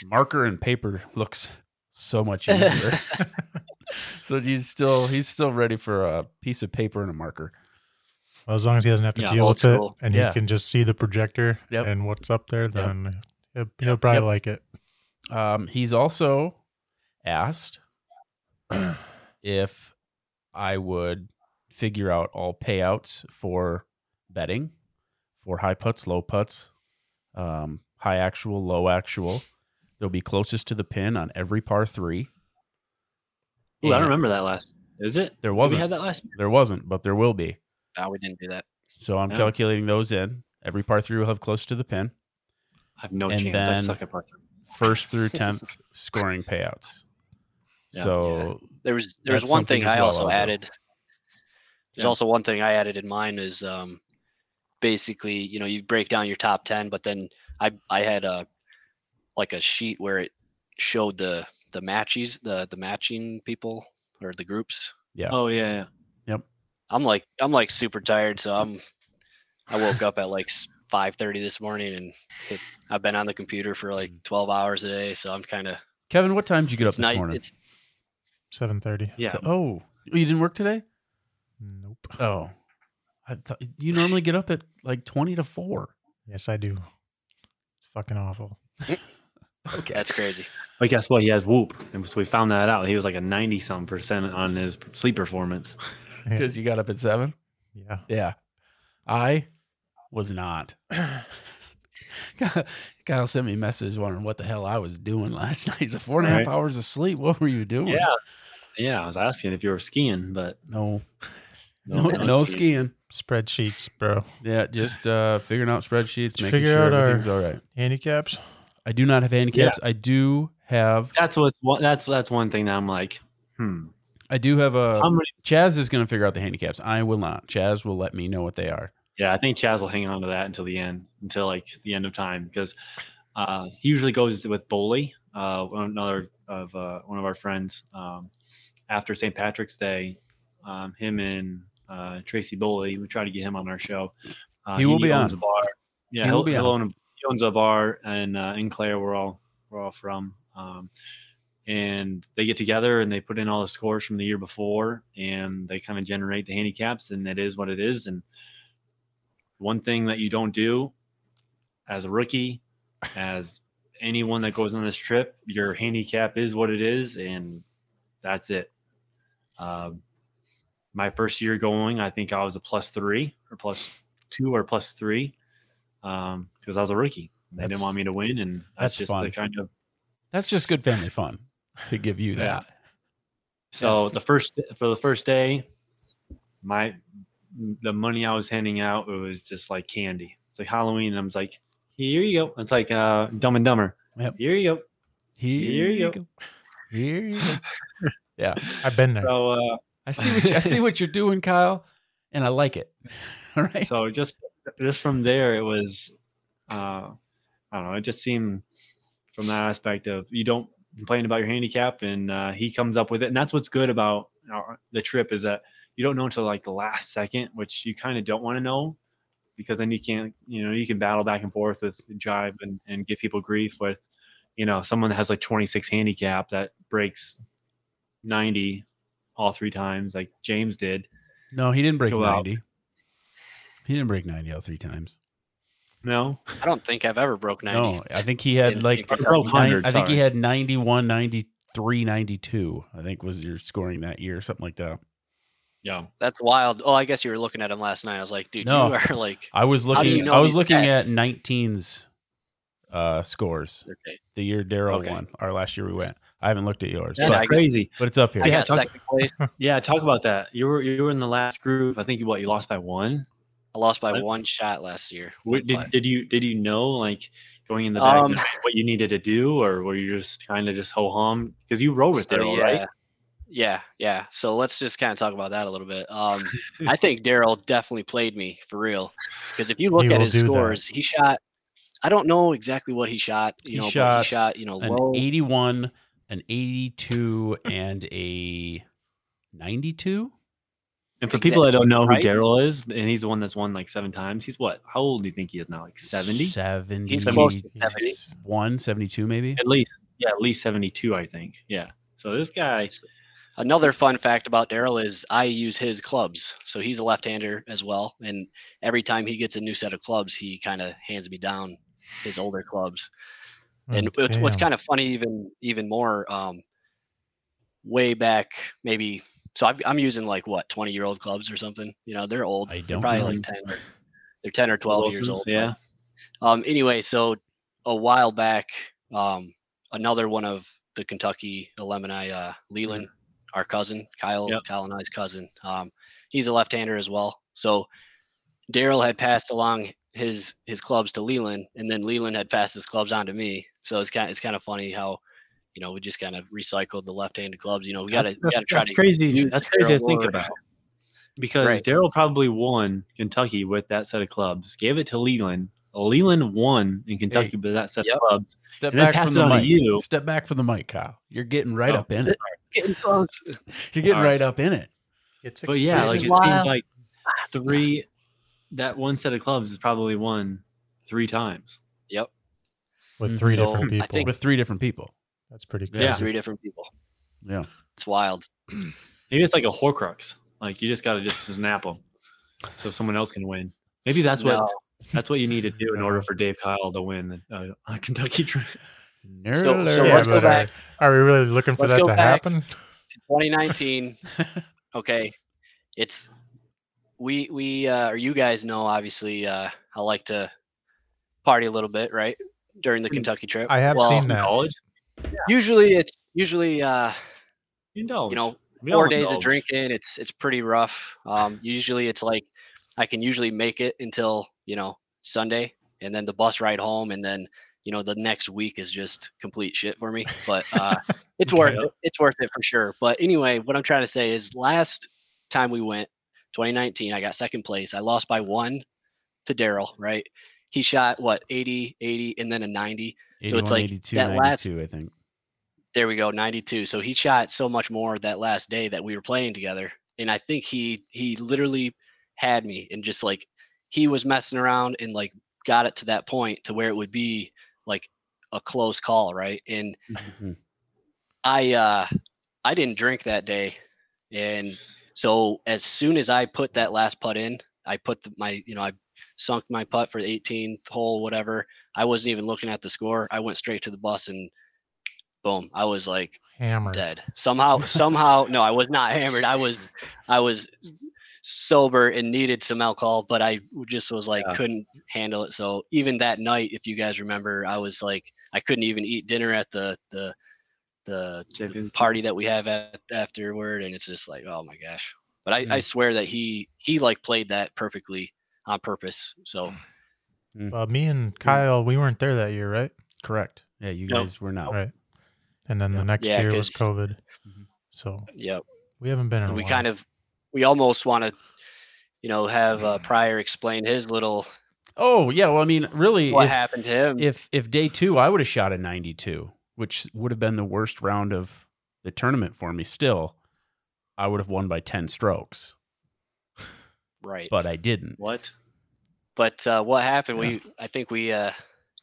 marker and paper looks so much easier." so he's still he's still ready for a piece of paper and a marker. Well, as long as he doesn't have to Yeah, deal old with it and Yeah. he can just see the projector Yep. and what's up there, then he'll, he'll probably Yep. like it. Um, he's also asked if I would figure out all payouts for betting for high putts, low putts, um, high actual, low actual. They'll be closest to the pin on every par three. Ooh, I And remember that last. Is it? There wasn't. We had that last. There wasn't, but there will be. No, we didn't do that. So I'm Yeah. calculating those in. Every par three will have close to the pin. I have no And chance. I suck at par three. First through tenth scoring payouts. Yeah. So There was there was one thing I well, also I'll added. There's Yeah. also one thing I added in mine is um, basically you know you break down your top ten, but then I I had a like a sheet where it showed the the matches the the matching people or the groups. Yeah. Oh yeah, yeah. I'm like I'm like super tired, so I'm I woke up at like five thirty this morning and hit, I've been on the computer for like mm. twelve hours a day, so I'm kind of Kevin, what time did you get up this night. morning? It's Seven thirty. Yeah. So- oh, you didn't work today? Nope. Oh, I thought you normally get up at like twenty to four. Yes, I do. It's fucking awful. Okay, that's crazy. But guess what? He has Whoop, and so we found that out. He was like a ninety some percent on his sleep performance. Because you got up at seven. Yeah. Yeah, I was not. Kyle sent me a message wondering what the hell I was doing last night. He's like, four and a half Right. hours of sleep. What were you doing? Yeah, yeah. I was asking if you were skiing, but no, no, no skiing. Spreadsheets, bro. Yeah, just uh, figuring out spreadsheets, Let's making figure sure out our- everything's all right. Handicaps. I do not have handicaps. I do have. That's what's one. That's that's one thing that I'm like, hmm. I do have a. Many? Chaz is going to figure out the handicaps. I will not. Chaz will let me know what they are. Yeah, I think Chaz will hang on to that until the end, until like the end of time, because uh, he usually goes with Bowley, uh, another of uh, one of our friends. Um, after St. Patrick's Day, um, him and uh, Tracy Bowley, we try to get him on our show. Uh, He will be owns on. a bar. Yeah, He he will be on. Own a, he owns a bar and uh, in Clare. We're all we're all from. Um, and they get together and they put in all the scores from the year before and they kind of generate the handicaps and it is what it is and one thing that you don't do as a rookie as anyone that goes on this trip your handicap is what it is and that's it um, my first year going i think i was a plus three or plus two or plus three because i was a rookie they That's- didn't want me to win and that's that's, just fun. the kind of That's just good family fun. To give you that. So the first for the first day, my the money I was handing out it was just like candy. It's like Halloween, and I was like, "Here you go." It's like uh, Dumb and Dumber. Yep. Here you go. Here, you you go. go. Here you go. yeah, I've been there. So uh, I see what you, I see what you're doing, Kyle, and I like it. All right. so just just from there, it was uh, I don't know. It just seemed from that aspect of you don't complain about your handicap, and uh, he comes up with it, and that's what's good about our, the trip is that you don't know until like the last second, which you kind of don't want to know because then you can't, you know, you can battle back and forth with jive and, and give people grief with, you know, someone that has like 26 handicap that breaks 90 all three times, like James did. no, he didn't break Go out. ninety. He didn't break ninety all three times. No, I don't think I've ever broke 90. No, I think he had like in broke nine- 100, I think he had 91, 93, 92. I think was your scoring that year, something like that. yeah, That's wild. Oh, I guess you were looking at him last night. I was like, dude, No. you are like, I was looking. you know I was looking stats? at 19's uh, scores. okay. The year Daryl Okay. won, our last year we went. I haven't looked at yours, Yeah, but, that's crazy. but it's up here. I Yeah, talk- second place. Yeah, talk about that. You were you were in the last group. I think you what you lost by one. I lost by What? one shot last year. What, did did you did you know like going in the back Um, what you needed to do, or were you just kind of just ho hum because you rode with So, Daryl, yeah, right? Yeah, yeah. So let's just kind of talk about that a little bit. Um, I think Daryl definitely played me for real because if you look He at his do that. scores, he shot. I don't know exactly what he shot. You He know, but shot he shot. You know, An low. 81, an 82, and a 92. And for people that don't know who Right. Daryl is, and he's the one that's won like seven times. He's what? How old do you think he is now? Like seventy? 70. He's close to 70. 1, 72 maybe. At least, yeah, at least seventy-two, I think. Yeah. So this guy, Another fun fact about Daryl is I use his clubs. So he's a left-hander as well, and every time he gets a new set of clubs, he kind of hands me down his older clubs. and Oh, what's, what's kind of funny even even more um way back maybe so I've, i'm using like what 20 year old clubs or something you know they're old I they're don't probably know. like 10 or, they're 10 or 12 years Wilson's, old but, yeah. um anyway so a while back um another one of the kentucky alumni uh leland our cousin kyle Yep. kyle and i's cousin um he's a left-hander as well so daryl had passed along his his clubs to leland and then leland had passed his clubs on to me so it's kind of it's kind of funny how you know we just kind of recycled the left-handed clubs you know we got to got to try that's to crazy. use That's crazy to think Ward. about. Because Right. Daryl probably won Kentucky with that set of clubs, gave it to Leland. Leland won in Kentucky with that set Yep. of clubs. Step And back pass from it the on to mic. you. Step back from the mic, Kyle. You're getting right Oh. up in it. getting close You're getting All right. right up in it. It's But yeah, like it wild. seems like three that one set of clubs is probably won three times. yep with mm-hmm. three So, different people. think- With three different people. That's pretty good. Yeah. three different people Yeah. it's wild Maybe it's like a Horcrux. Like you just got to just snap them, so someone else can win. Maybe that's what that's what you need to do in order for Dave Kyle to win uh, a Kentucky trip. Nerd So- so Yeah, let's go uh, back Are we really looking for Let's that go to back. happen? to 2019 okay it's we we uh or you guys know obviously uh i like to party a little bit right during the kentucky trip I have Well, seen that. Usually it's usually uh you know We all four days of drinking it's it's pretty rough. Um usually it's like i can usually make it until you know sunday and then the bus ride home and then you know the next week is just complete shit for me but uh it's worth it it's worth it for sure. But anyway what i'm trying to say is last time we went 2019 i got second place. I lost by one to daryl right he shot what 80 80 and then a 90 So it's like 82, that last- 92, I think. there we go 92 so he shot so much more that last day that we were playing together and i think he he literally had me and just like he was messing around and like got it to that point to where it would be like a close call right and Mhm. i uh i didn't drink that day and so as soon as i put that last putt in i put the, my you know i sunk my putt for the 18th hole whatever i wasn't even looking at the score i went straight to the bus and boom i was like Hammered. dead somehow somehow no i was not hammered i was i was sober and needed some alcohol but i just was like Yeah. couldn't handle it so even that night if you guys remember i was like i couldn't even eat dinner at the the the, the party that we have at, afterward, and it's just like, oh my gosh. But I, I Mm. swear that he he like played that perfectly on purpose. So Uh, me and Kyle, we weren't there that year, right? Correct. Yeah, you Nope. guys were not. Right. And then Yeah. the next Yeah, year was COVID. Mhm. So yep. we haven't been in a we while. kind of we almost want to you know have uh, Pryor explain his little Oh yeah. Well, I mean, really, what if, happened to him. if if day two I would have shot a 92, which would have been the worst round of the tournament for me. Still, I would have won by 10 strokes, right. but I didn't. What? But uh, what happened? Yeah. We I think we uh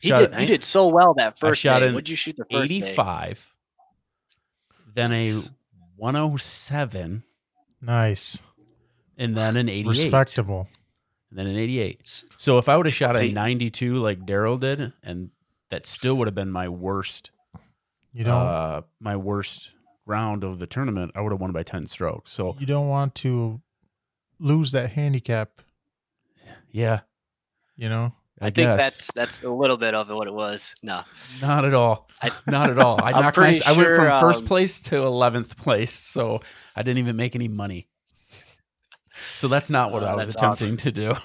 he Shot did it- you did so well that first shot day. What'd you shoot the first day? 85, then a 107, nice, and then an 88, respectable. and then an 88. So if I would have shot a 92 like Daryl did, and that still would have been my worst, You don't. uh, my worst round of the tournament, I would have won by 10 strokes. So you don't want to lose that handicap. yeah, You know. I, I, think guess. that's that's a little bit of what it was. No. not at all. I- not at all. I I'm knocked my, pretty I went from sure, first um, place to 11th place, so I didn't even make any money. So that's not what Oh, I was that's attempting to do.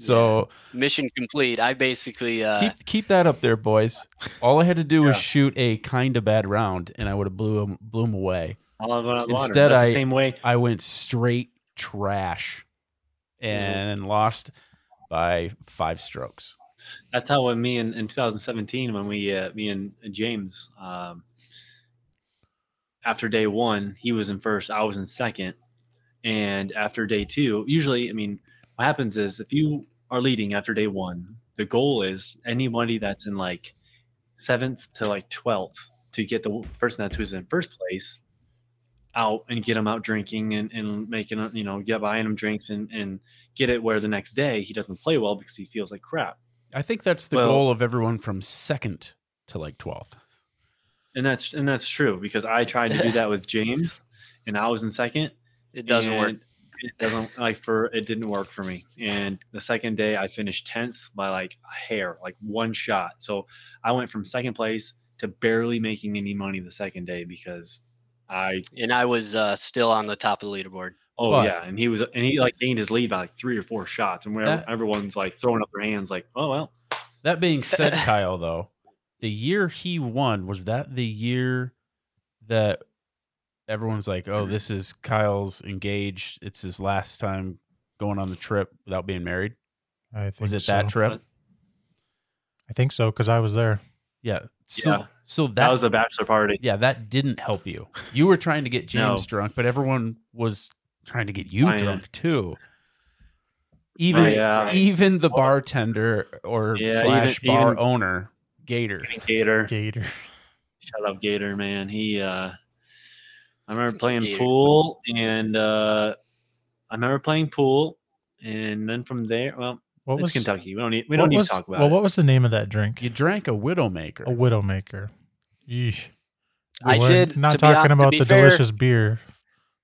So Mission complete. I basically uh keep keep that up there, boys. All I had to do was shoot a kind of bad round, and I would have blew him blew him away. All of Instead, That's I- the same way. I went straight trash and lost by five strokes. That's how when me in, in 2017 when we uh, me and James um, after day one he was in first I was in second and after day two usually I mean what happens is if you are leading after day one the goal is anybody that's in like seventh to like 12th to get the person that's who's in first place out and get him out drinking and, and making you know get buying him drinks and, and get it where the next day he doesn't play well because he feels like crap I think that's the Well- goal of everyone from second to like twelfth. and that's and that's true because I tried to do that with James, and I was in second. it doesn't work. It doesn't like for it didn't work for me. And the second day, I finished tenth by like a hair, like one shot. So I went from second place to barely making any money the second day because I And I was uh still on the top of the leaderboard. oh But- yeah, and he was and he like gained his lead by like three or four shots, and where That- everyone's like throwing up their hands, like oh well, That being said, Kyle, though, the year he won was that the year that everyone's like, "Oh, this is Kyle's engaged. It's his last time going on the trip without being married." I think Was it so. that trip? I think so because I was there. Yeah. So, Yeah. So that, that was a bachelor party. yeah, that didn't help you. You were trying to get James No. drunk, but everyone was trying to get you I am. drunk too. Even Right, yeah. even the bartender or Yeah, slash even- bar even- owner, Gator. Gator. Gator. Shout out Gator, man. He uh I remember playing Gator. pool and uh I remember playing pool and then from there well What it's was Kentucky. We don't need we don't need was- to talk about Well, it. what was the name of that drink? You drank a Widowmaker. A Widowmaker. Yeesh. I We're did Not to be talking about the fair- delicious beer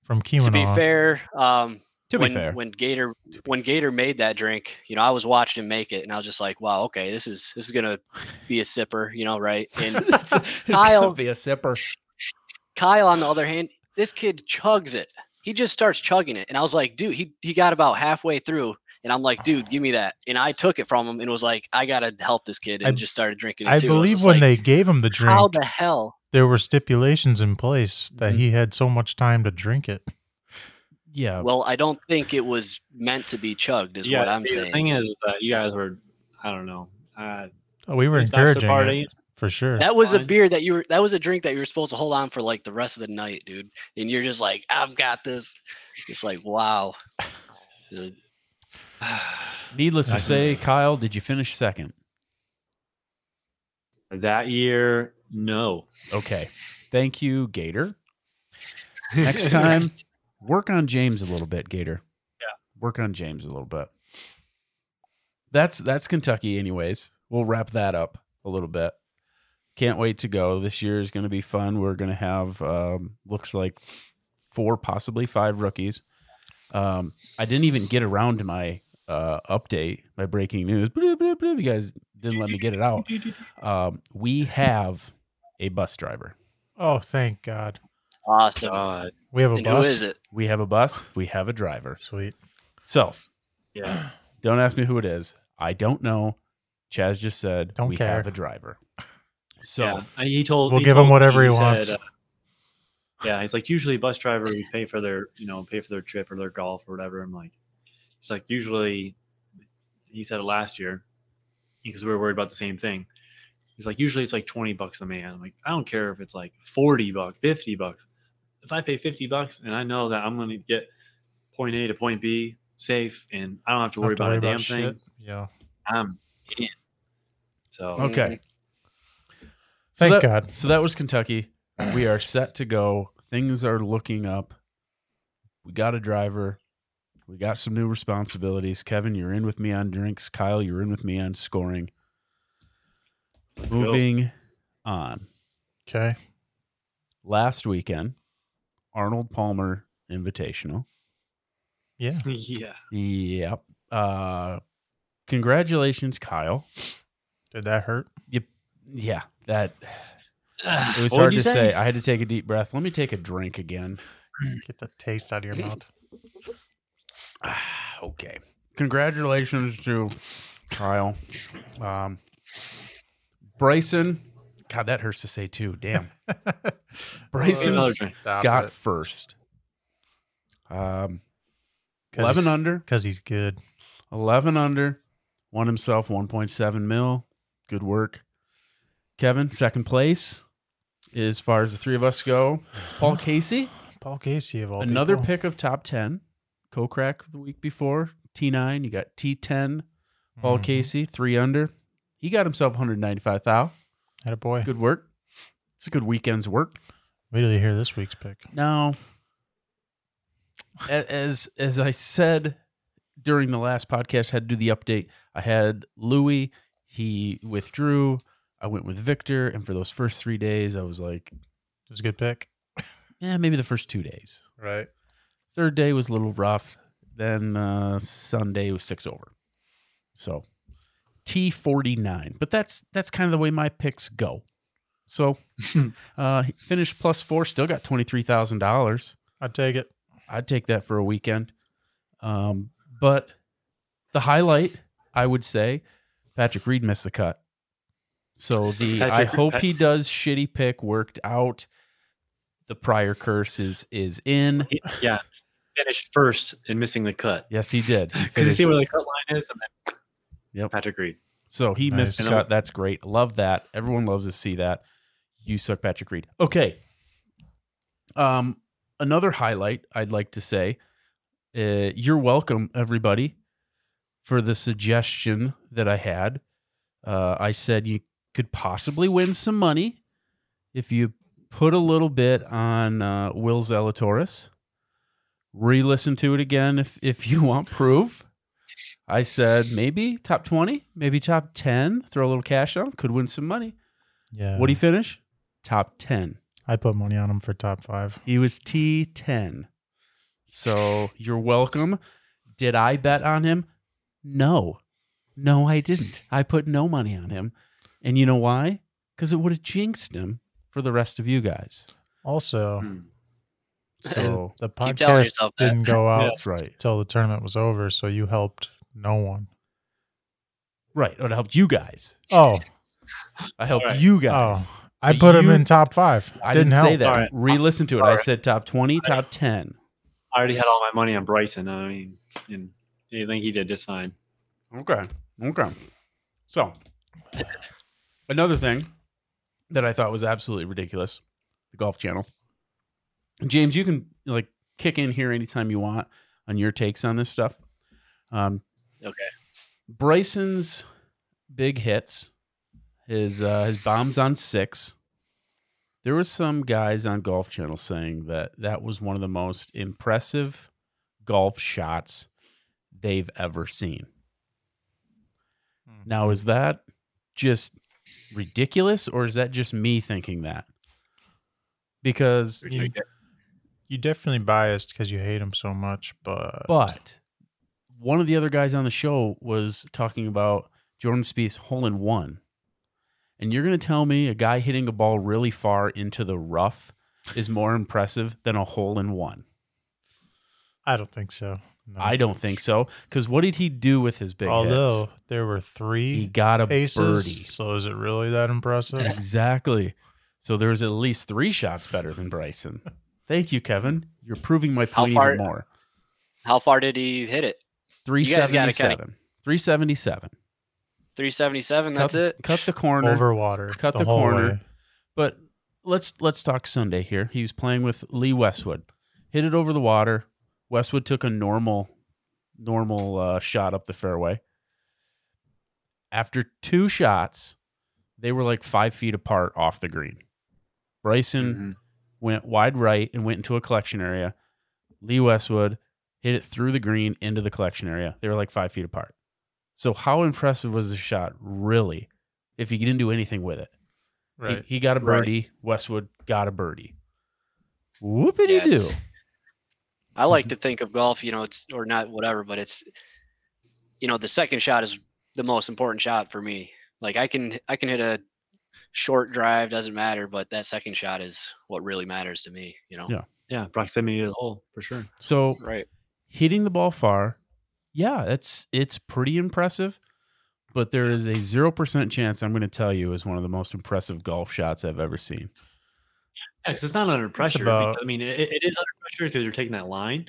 from Kimono. To be fair, um to be when fair, when Gator when Gator made that drink, you know, I was watching him make it and I was just like, wow, okay, this is this is gonna be a sipper, you know, right? And it's Kyle- be a sipper. Kyle, on the other hand, this kid chugs it. He just starts chugging it. And I was like, dude, he, he got about halfway through. And I'm like, dude, give me that. And I took it from him and was like, I got to help this kid. And I- just started drinking it I too. believe just when like, they gave him the drink, How the hell? there were stipulations in place that Mhm. he had so much time to drink it. yeah. Well, I don't think it was meant to be chugged, is yeah, what I'm see, saying. the thing is, is that you guys were I don't know. Uh Oh, we were his encouraging party, it for sure. that was a beer that you were, that was a drink that you were supposed to hold on for like the rest of the night, dude. And you're just like, I've got this. It's like, wow. Needless to say, Kyle, did you finish second? that year, no. Okay. Thank you, Gator. Next time, work on James a little bit, Gator. Yeah. Work on James a little bit. That's that's Kentucky anyways. We'll wrap that up a little bit. Can't wait to go. This year is going to be fun. We're going to have um, looks like four, possibly five rookies. Um, I didn't even get around to my uh, update, my breaking news. Bloop, bloop, bloop. You guys didn't let me get it out. Um, we have a bus driver. Oh, thank God. Awesome. God. We have a and bus. is it? We have a bus. We have a driver. Sweet. So Yeah. don't ask me who it is. I don't know. Chaz just said Don't we care. have a driver. So yeah. He told. We'll he give him whatever me, he said, wants. uh, yeah, he's like usually a bus driver we pay for their, you know, pay for their trip or their golf or whatever. I'm like, he's like usually, he said it last year because we were worried about the same thing. He's like usually it's like twenty bucks a man. I'm like I don't care if it's like forty bucks, fifty bucks. If I pay fifty bucks and I know that I'm going to get point A to point B safe and I don't have to worry Have to about a damn shit. thing, Yeah. I'm in. So mm-hmm. okay. So Thank that- God. So that was Kentucky. We are set to go. Things are looking up. We got a driver. We got some new responsibilities. Kevin, you're in with me on drinks. Kyle, you're in with me on scoring. let's go. Moving on. Okay. Last weekend, Arnold Palmer Invitational. Yeah. yeah. Yep. Uh, congratulations, Kyle. Did that hurt? Yep. Yeah, that it was What hard to you say. I had to take a deep breath. Let me take a drink again. Get the taste out of your mouth. Ah, okay. Congratulations to Kyle. Um, Bryson. God, that hurts to say too. Damn. Bryson Another drink. Stop got it. first. Um, 'Cause 11 under. Because he's good. 11 under. Won himself 1.7 mil. Good work. Kevin, second place. As far as the three of us go, Paul Casey, Paul Casey of all another people. pick of top 10. Co-crack the week before. T9, you got T10. Paul Mhm. Casey, three under. He got himself 195 thou. Had a boy. Good work. It's a good weekend's work. Wait till you hear this week's pick. Now, as as I said during the last podcast, I had to do the update. I had Louis. He withdrew. I went with Viktor, and for those first three days, I was like, It was a good pick. yeah, maybe the first two days. Right. Third day was a little rough. Then uh, Sunday was six over. So T forty nine, but that's that's kind of the way my picks go. So uh, he finished plus four, still got twenty three thousand dollars. I'd take it. I'd take that for a weekend. Um, but the highlight, I would say, Patrick Reed missed the cut. So the I Patrick- hope he does shitty pick worked out. The prior curse is is in. Yeah. Finished first and missing the cut. Yes, he did. Because you see where the cut line is, and then Yep. Patrick Reed. So he missed the Nice. cut. That's great. Love that. Everyone loves to see that. You suck, Patrick Reed. Okay. Um, another highlight I'd like to say. Uh, you're welcome, everybody, for the suggestion that I had. Uh, I said you could possibly win some money if you put a little bit on uh, Will Zalatoris. Re-listen to it again if if you want proof. I said maybe top 20, maybe top 10, throw a little cash on, could win some money. Yeah. What do you finish? Top 10. I'd put money on him for top five. He was T10. So you're welcome. Did I bet on him? No. No, I didn't. I put no money on him. And you know why? Because it would have jinxed him for the rest of you guys. Also, Hmm. So the podcast didn't go out that's right. until the tournament was over, so you helped no one. Right. It helped you guys. Oh, I helped All right. you oh. guys. oh, I But put him in top five. I didn't, didn't, help. say that. All right. Re-listen to it. All I right. said top 20, top 10. I already had all my money on Bryson. I mean, and I think he did just fine. Okay. Okay. So, another thing that I thought was absolutely ridiculous the Golf Channel. James, you can like kick in here anytime you want on your takes on this stuff. Um, Okay. Bryson's big hits, his uh, his bombs on six. There was some guys on Golf Channel saying that that was one of the most impressive golf shots they've ever seen. Now, is that just ridiculous, or is that just me thinking that? Because, You, you definitely biased because you hate him so much, but but one of the other guys on the show was talking about Jordan Spieth's hole in one, And you're going to tell me a guy hitting a ball really far into the rough is more impressive than a hole in one? I don't think so. No. I don't think so. Because what did he do with his big Although hits? there were three He got a aces, birdie. so is it really that impressive? Exactly. So there's at least three shots better than Bryson. Thank you, Kevin. You're proving my How point far- even more. How far did he hit it? 377. kinda- 377. 377. That's cut, it. Cut the corner. Over water. Cut the whole corner. way. But let's let's talk Sunday here. He was playing with Lee Westwood. Hit it over the water. Westwood took a normal normal uh, shot up the fairway. After two shots, they were like five feet apart off the green. Bryson Mhm. Went wide right and went into a collection area. Lee Westwood hit it through the green into the collection area. They were like five feet apart. So how impressive was the shot, really? If he didn't do anything with it, Right. he, he got a Right. birdie. Westwood got a birdie. Whoopity Yeah, doo. it's- I like mm-hmm. to think of golf, you know, it's or not whatever, but it's you know, the second shot is the most important shot for me. Like I can I can hit a short drive, doesn't matter, but that second shot is what really matters to me, you know. Yeah. Yeah, proximity to the hole for sure. So Right. hitting the ball far, yeah, it's it's pretty impressive. But there is a zero percent chance I'm going to tell you is one of the most impressive golf shots I've ever seen. Yeah, because it's not under pressure. about- because, I mean, it, it is under pressure because you're taking that line.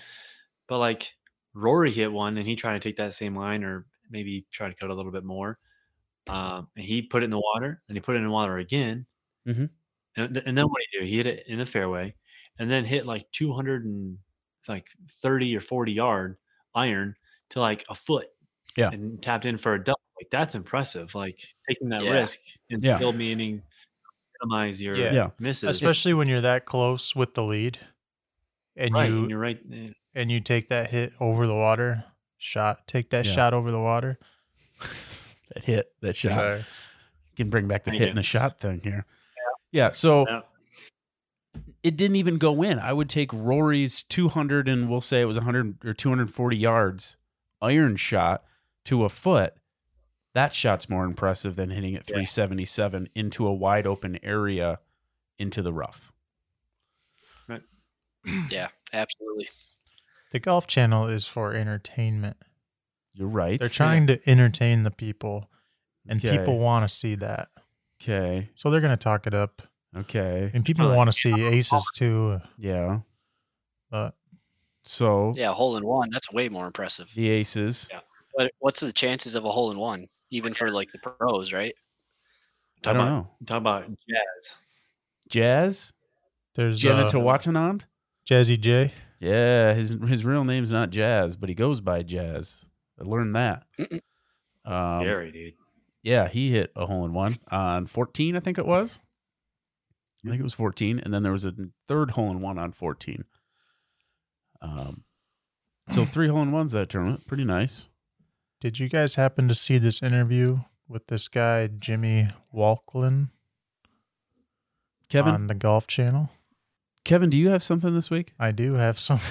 But like Rory hit one and he tried to take that same line or maybe try to cut a little bit more. Um, and he put it in the water and he put it in the water again. Mhm. And, th- and then what did he do? He hit it in the fairway and then hit like 200 and like 30 or 40 yard iron to like a foot. Yeah. And tapped in for a double. Like that's impressive. Like taking that Yeah. risk and Yeah. still meaning minimize your Yeah. Yeah. misses. Especially when you're that close with the lead, and right. you and you're right. eh, and you take that hit over the water shot. Take that Yeah. shot over the water. That hit, that shot. Sorry. can bring back the Thank hit you. and the shot thing here. Yeah. so Yeah. it didn't even go in. I would take Rory's 200 and we'll say it was 100 or 240 yards iron shot to a foot. That shot's more impressive than hitting it 377 into a wide open area into the rough. Yeah, absolutely. The Golf Channel is for entertainment. You're right. They're trying to entertain the people, and Okay. people want to see that. Okay. So they're going to talk it up. Okay. And people want to see aces too. Yeah. But So Yeah, hole in one, that's way more impressive. the aces. Yeah. But what's the chances of a hole in one, even for like the pros, right? I Talk don't about, know. Talk about jazz. Jazz? there's Jenna uh, Tawatanand? Jazzy J. Yeah, his his real name's not Jazz, but he goes by Jazz. I learned that. Um, Scary, dude. yeah, he hit a hole in one on 14, I think it was. I think it was 14, and then there was a third hole in one on 14. Um, so three hole in ones that tournament, pretty nice. Did you guys happen to see this interview with this guy Jimmy Walklin Kevin, on the Golf Channel? Kevin, do you have something this week? I do have some.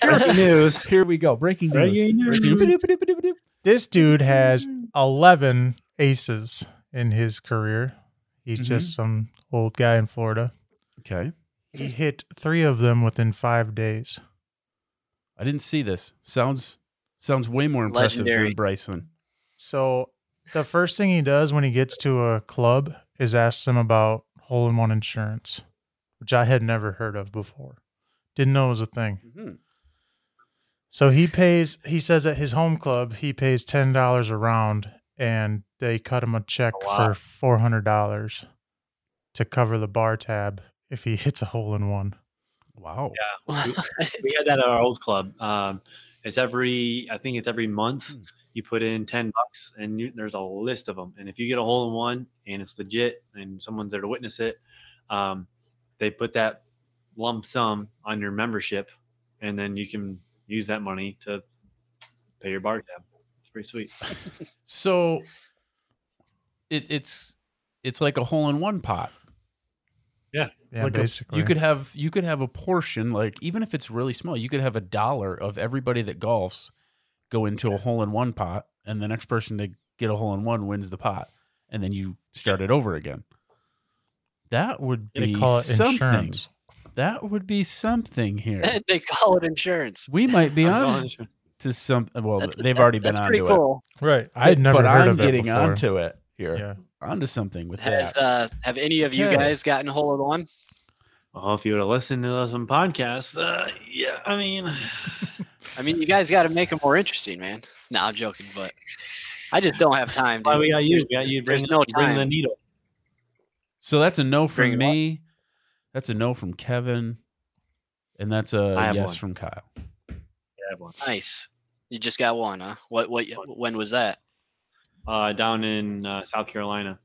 Breaking news. Here we go, breaking news. Breaking news. this dude has 11 aces in his career. He's Mhm. just some old guy in Florida. Okay, He hit three of them within five days. I didn't see this. Sounds sounds way more impressive Legendary. than Bryson. So the first thing he does when he gets to a club is asks them about hole in one insurance, which I had never heard of before. Didn't know it was a thing. Mhm. So he pays, he says at his home club, he pays $10 a round and they cut him a check Oh, wow. for $400 to cover the bar tab if he hits a hole in one. Wow. Yeah, we had that at our old club. Um, it's every, I think it's every month. Hmm. You put in ten bucks, and you, there's a list of them. And if you get a hole in one, and it's legit, and someone's there to witness it, um, they put that lump sum on your membership, and then you can use that money to pay your bar tab. It's pretty sweet. So it, it's it's like a hole in one pot. Yeah, like a- basically. you could have you could have a portion like even if it's really small, you could have a dollar of everybody that golfs go into a hole in one pot, and the next person to get a hole in one wins the pot. and then you start it over again. That would be call it something. insurance. That would be something here. they call it insurance. We might be on to- to some. Well, That's- they've that's- already been that's onto pretty it. cool. Right. I had never but heard I'm of getting it before. onto it here. Yeah. Onto something with Has that. uh, have any of you Okay. guys gotten a hold of one? Well, if you would have listened to some podcasts, uh, yeah, I mean, I mean, you guys got to make them more interesting, man. No, I'm joking, but I just don't have time. why we got you? There's- We got you. there's Bring, no bring the needle. So that's a no Bring from it up. Me. That's a no from Kevin, and that's a yes one. from Kyle. Yeah, I have one. Nice. You just got one, huh? What? What? When was that? Uh, down in uh, South Carolina,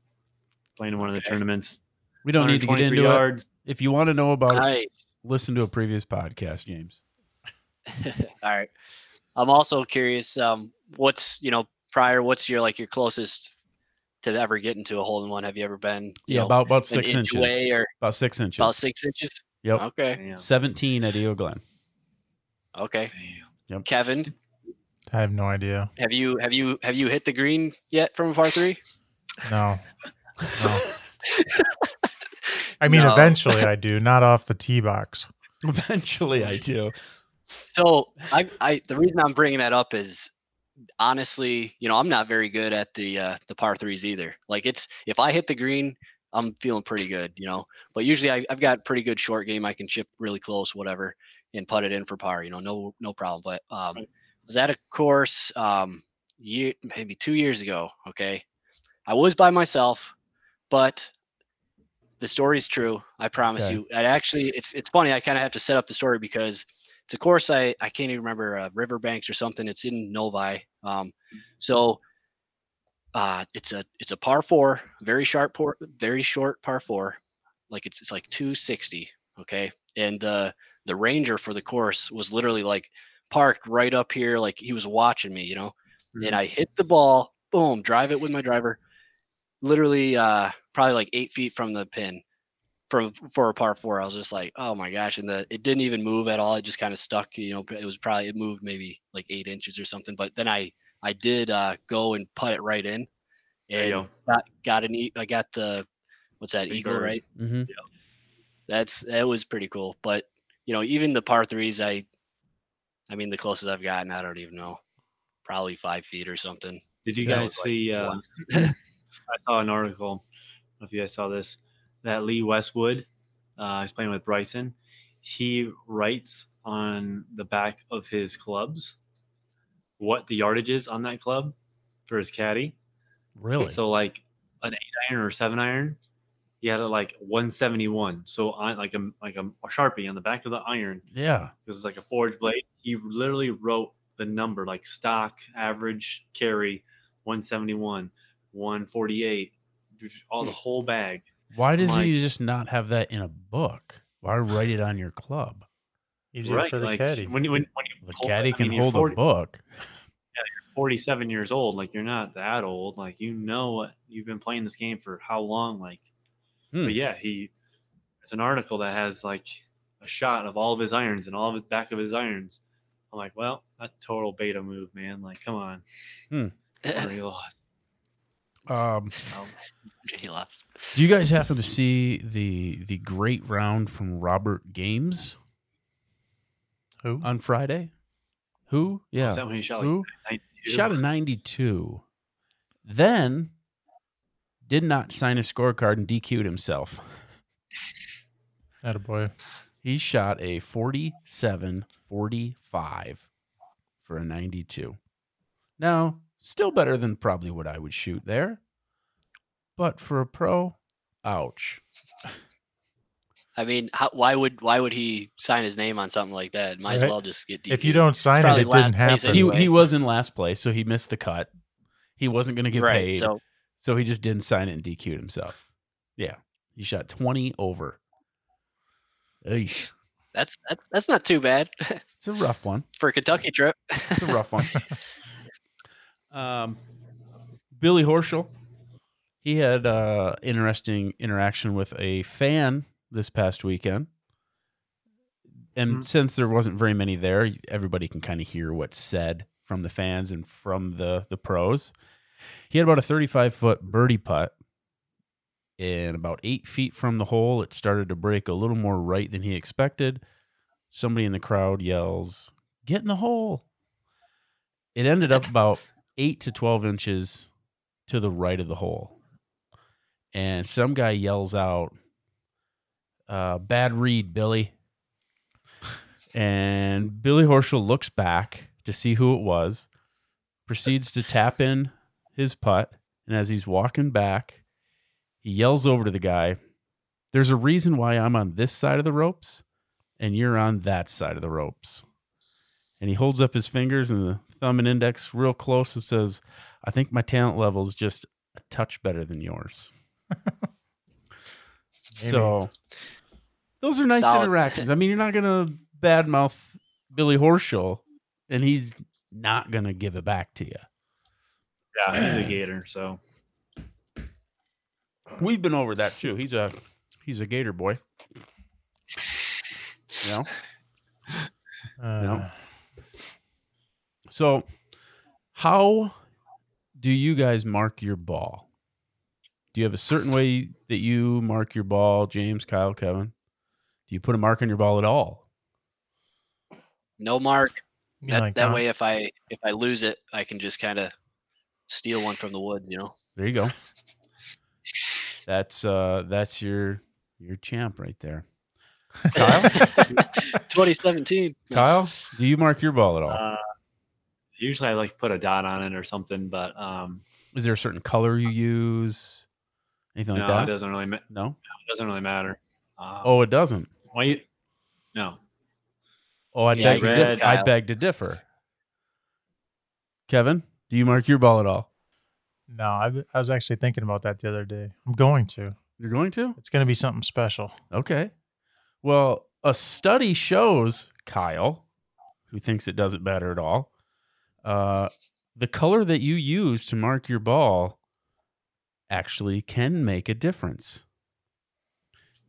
playing in one of the tournaments. We don't need to get 123 into it. If you want to know about it, listen to a previous podcast, James. All right. I'm also curious. Um, what's you know prior? What's your like your closest to ever get into a hole in one? Have you ever been? you Yeah, know, about about six inch inches. away or About six inches. about six inches? Yep. Okay. Damn. Seventeen at Eagle Glen. Okay. Damn. Kevin, I have no idea. have you have you have you hit the green yet from a par three? No. No. I mean, No. eventually I do, not off the tee box. Eventually, I do. So I, I, the reason I'm bringing that up is honestly, you know, I'm not very good at the uh, the par threes either. Like it's if I hit the green, I'm feeling pretty good, you know. But usually I, I've got pretty good short game. I can chip really close, whatever, and put it in for par. You know, no no problem. But um, Right. was at a course um year maybe two years ago. Okay, I was by myself, but the story's true. I promise Okay. you. I actually, it's it's funny. I kind of have to set up the story because it's a course I I can't even remember uh, Riverbanks or something. It's in Novi. Um, so uh, it's a it's a par four, very sharp, por- very short par four. Like it's it's like 260. Okay, and uh, the ranger for the course was literally like parked right up here, like he was watching me, you know. And I hit the ball, boom, drive it with my driver, literally uh, probably like eight feet from the pin from for a par four. I was just like, oh my gosh, and the it didn't even move at all. It just kind of stuck. You know, it was probably it moved maybe like eight inches or something. But then I I did uh, go and put it right in, There you and go. got got an I got the what's that Big eagle bird. right? hmm Yeah. That's that was pretty cool. But you know, even the par threes, I I mean, the closest I've gotten, I don't even know, probably five feet or something. Did you guys was, like, see? Uh. I saw an article. I don't know if you guys saw this. That Lee Westwood, uh, he's playing with Bryson. He writes on the back of his clubs what the yardage is on that club for his caddy. Really? So like an eight iron or seven iron, he had it like 171. So on like a like a, sharpie on the back of the iron, yeah. because it's like a forged blade. He literally wrote the number like stock average carry 171, 148, all the Hmm. whole bag. Why does he just not have that in a book? Why write it on your club? Easier for the like caddy. when you when, when you The caddy I can mean, hold 40 a book. 47 years old, like you're not that old. Like you know what you've been playing this game for how long? Like, Hmm. but yeah, he. It's an article that has like a shot of all of his irons and all of his back of his irons. I'm like, well, that's a total beta move, man. Like, come on, already lost. Um, Um, he lost. do you guys happen to see the the great round from Robert Gamez Who? on Friday? Who? Is Yeah. that when he shot like Who? 92? Shot a 92. Then did not sign a scorecard and DQ'd himself. boy. He shot a 47 45 for a 92. Now, still better than probably what I would shoot there. But for a pro, ouch. I mean, how, why would why would he sign his name on something like that? Might as well just get. DQ. If you don't sign it, it didn't place happen. He, he was in last place, so he missed the cut. He wasn't going to get right, paid. So. so he just didn't sign it and DQ'd himself. Yeah. He shot 20 over. Eesh. that's that's that's not too bad It's a rough one. for a Kentucky trip. It's a rough one. Um, Billy Horschel, he had uh, interesting interaction with a fan this past weekend. And Mhm. since there wasn't very many there, everybody can kind of hear what's said from the fans and from the the pros. He had about a 35 foot birdie putt. And about eight feet from the hole, it started to break a little more right than he expected. Somebody in the crowd yells, Get in the hole. It ended up about eight to 12 inches to the right of the hole. And some guy yells out, uh, Bad read, Billy. And Billy Horschel looks back to see who it was, proceeds to tap in his putt. And as he's walking back, he yells over to the guy, There's a reason why I'm on this side of the ropes and you're on that side of the ropes. And he holds up his fingers and the thumb and index real close and says, I think my talent level is just a touch better than yours. so those are nice Solid. interactions. I mean, you're not gonna badmouth Billy Horschel, and he's not gonna give it back to you. Yeah, he's a Gator, so We've been over that too. He's a he's a Gator boy. You know? Uh, So, how do you guys mark your ball? Do you have a certain way that you mark your ball, James, Kyle, Kevin? Do you put a mark on your ball at all? No mark. That, like that Don- way, if I if I lose it, I can just kind of steal one from the woods. You know. There you go. That's uh that's your your champ right there. Kyle? 2017. Kyle, do you mark your ball at all? uh, usually I like put a dot on it or something, but um, Is there a certain color you use? Anything like no, that? it doesn't really ma- it No. doesn't really matter. Um, Oh, it doesn't. why you? No, Oh, I Yeah, beg to I differ. I beg to differ. Kevin, do you mark your ball at all? No, I, I was actually thinking about that the other day. I'm going to. You're going to? It's going to be something special. Okay. Well, a study shows Kyle, who thinks it doesn't matter at all, uh, the color that you use to mark your ball actually can make a difference.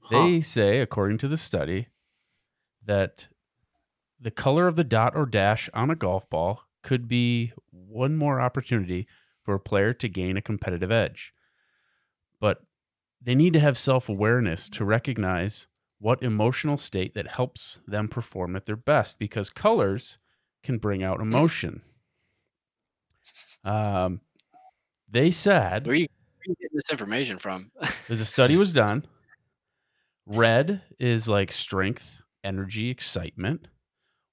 They say, according to the study, that the color of the dot or dash on a golf ball could be one more opportunity for a player to gain a competitive edge. But they need to have self awareness to recognize what emotional state that helps them perform at their best because colors can bring out emotion. Um, they said Where are you, where are you getting this information from? as a study was done, red is like strength, energy, excitement.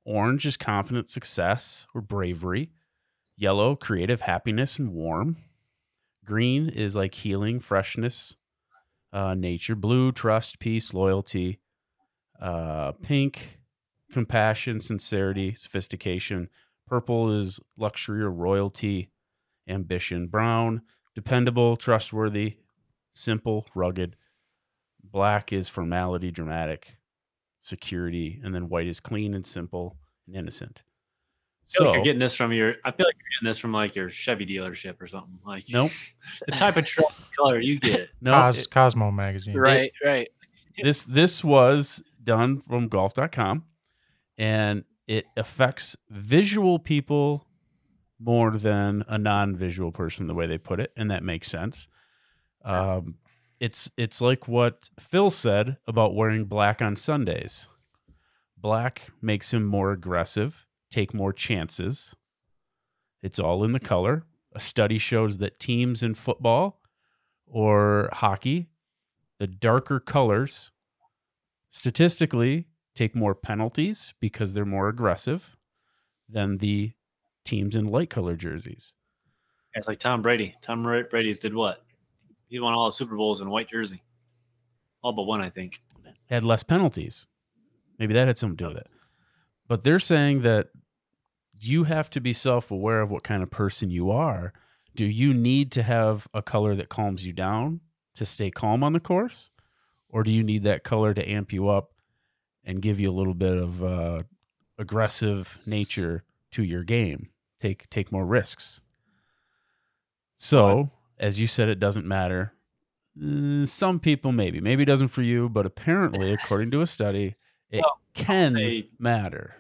Orange is confidence, success, or bravery. Yellow, creative, happiness, and warm. Green is like healing, freshness, uh, nature. Blue, trust, peace, loyalty. Uh, pink, compassion, sincerity, sophistication. Purple is luxury or royalty, ambition. Brown, dependable, trustworthy, simple, rugged. Black is formality, dramatic, security, and then white is clean and simple and innocent. I feel So like you're getting this from your. I feel like you're getting this from like your Chevy dealership or something. Like nope, the type of truck color you get. no. Cos- it- Cosmo magazine. right, right. this this was done from golf.com and it affects visual people more than a non-visual person the way they put it and that makes sense. Um, it's it's like what phil said about wearing black on sundays. Black makes him more aggressive take more chances. It's all in the color. A study shows that teams in football or hockey the darker colors statistically take more penalties because they're more aggressive than the teams in light color jerseys. It's like Tom Brady. Tom Brady's did what? He won all the Super Bowls in white jersey. All but one, I think. Had less penalties. Maybe that had something to do with it. But they're saying that you have to be self aware of what kind of person you are. Do you need to have a color that calms you down to stay calm on the course? Or do you need that color to amp you up and give you a little bit of uh, aggressive nature to your game? Take take more risks. So, as you said, it doesn't matter. Uh, Some people maybe, maybe it doesn't for you, but apparently, according to a study, it Well, can say- matter.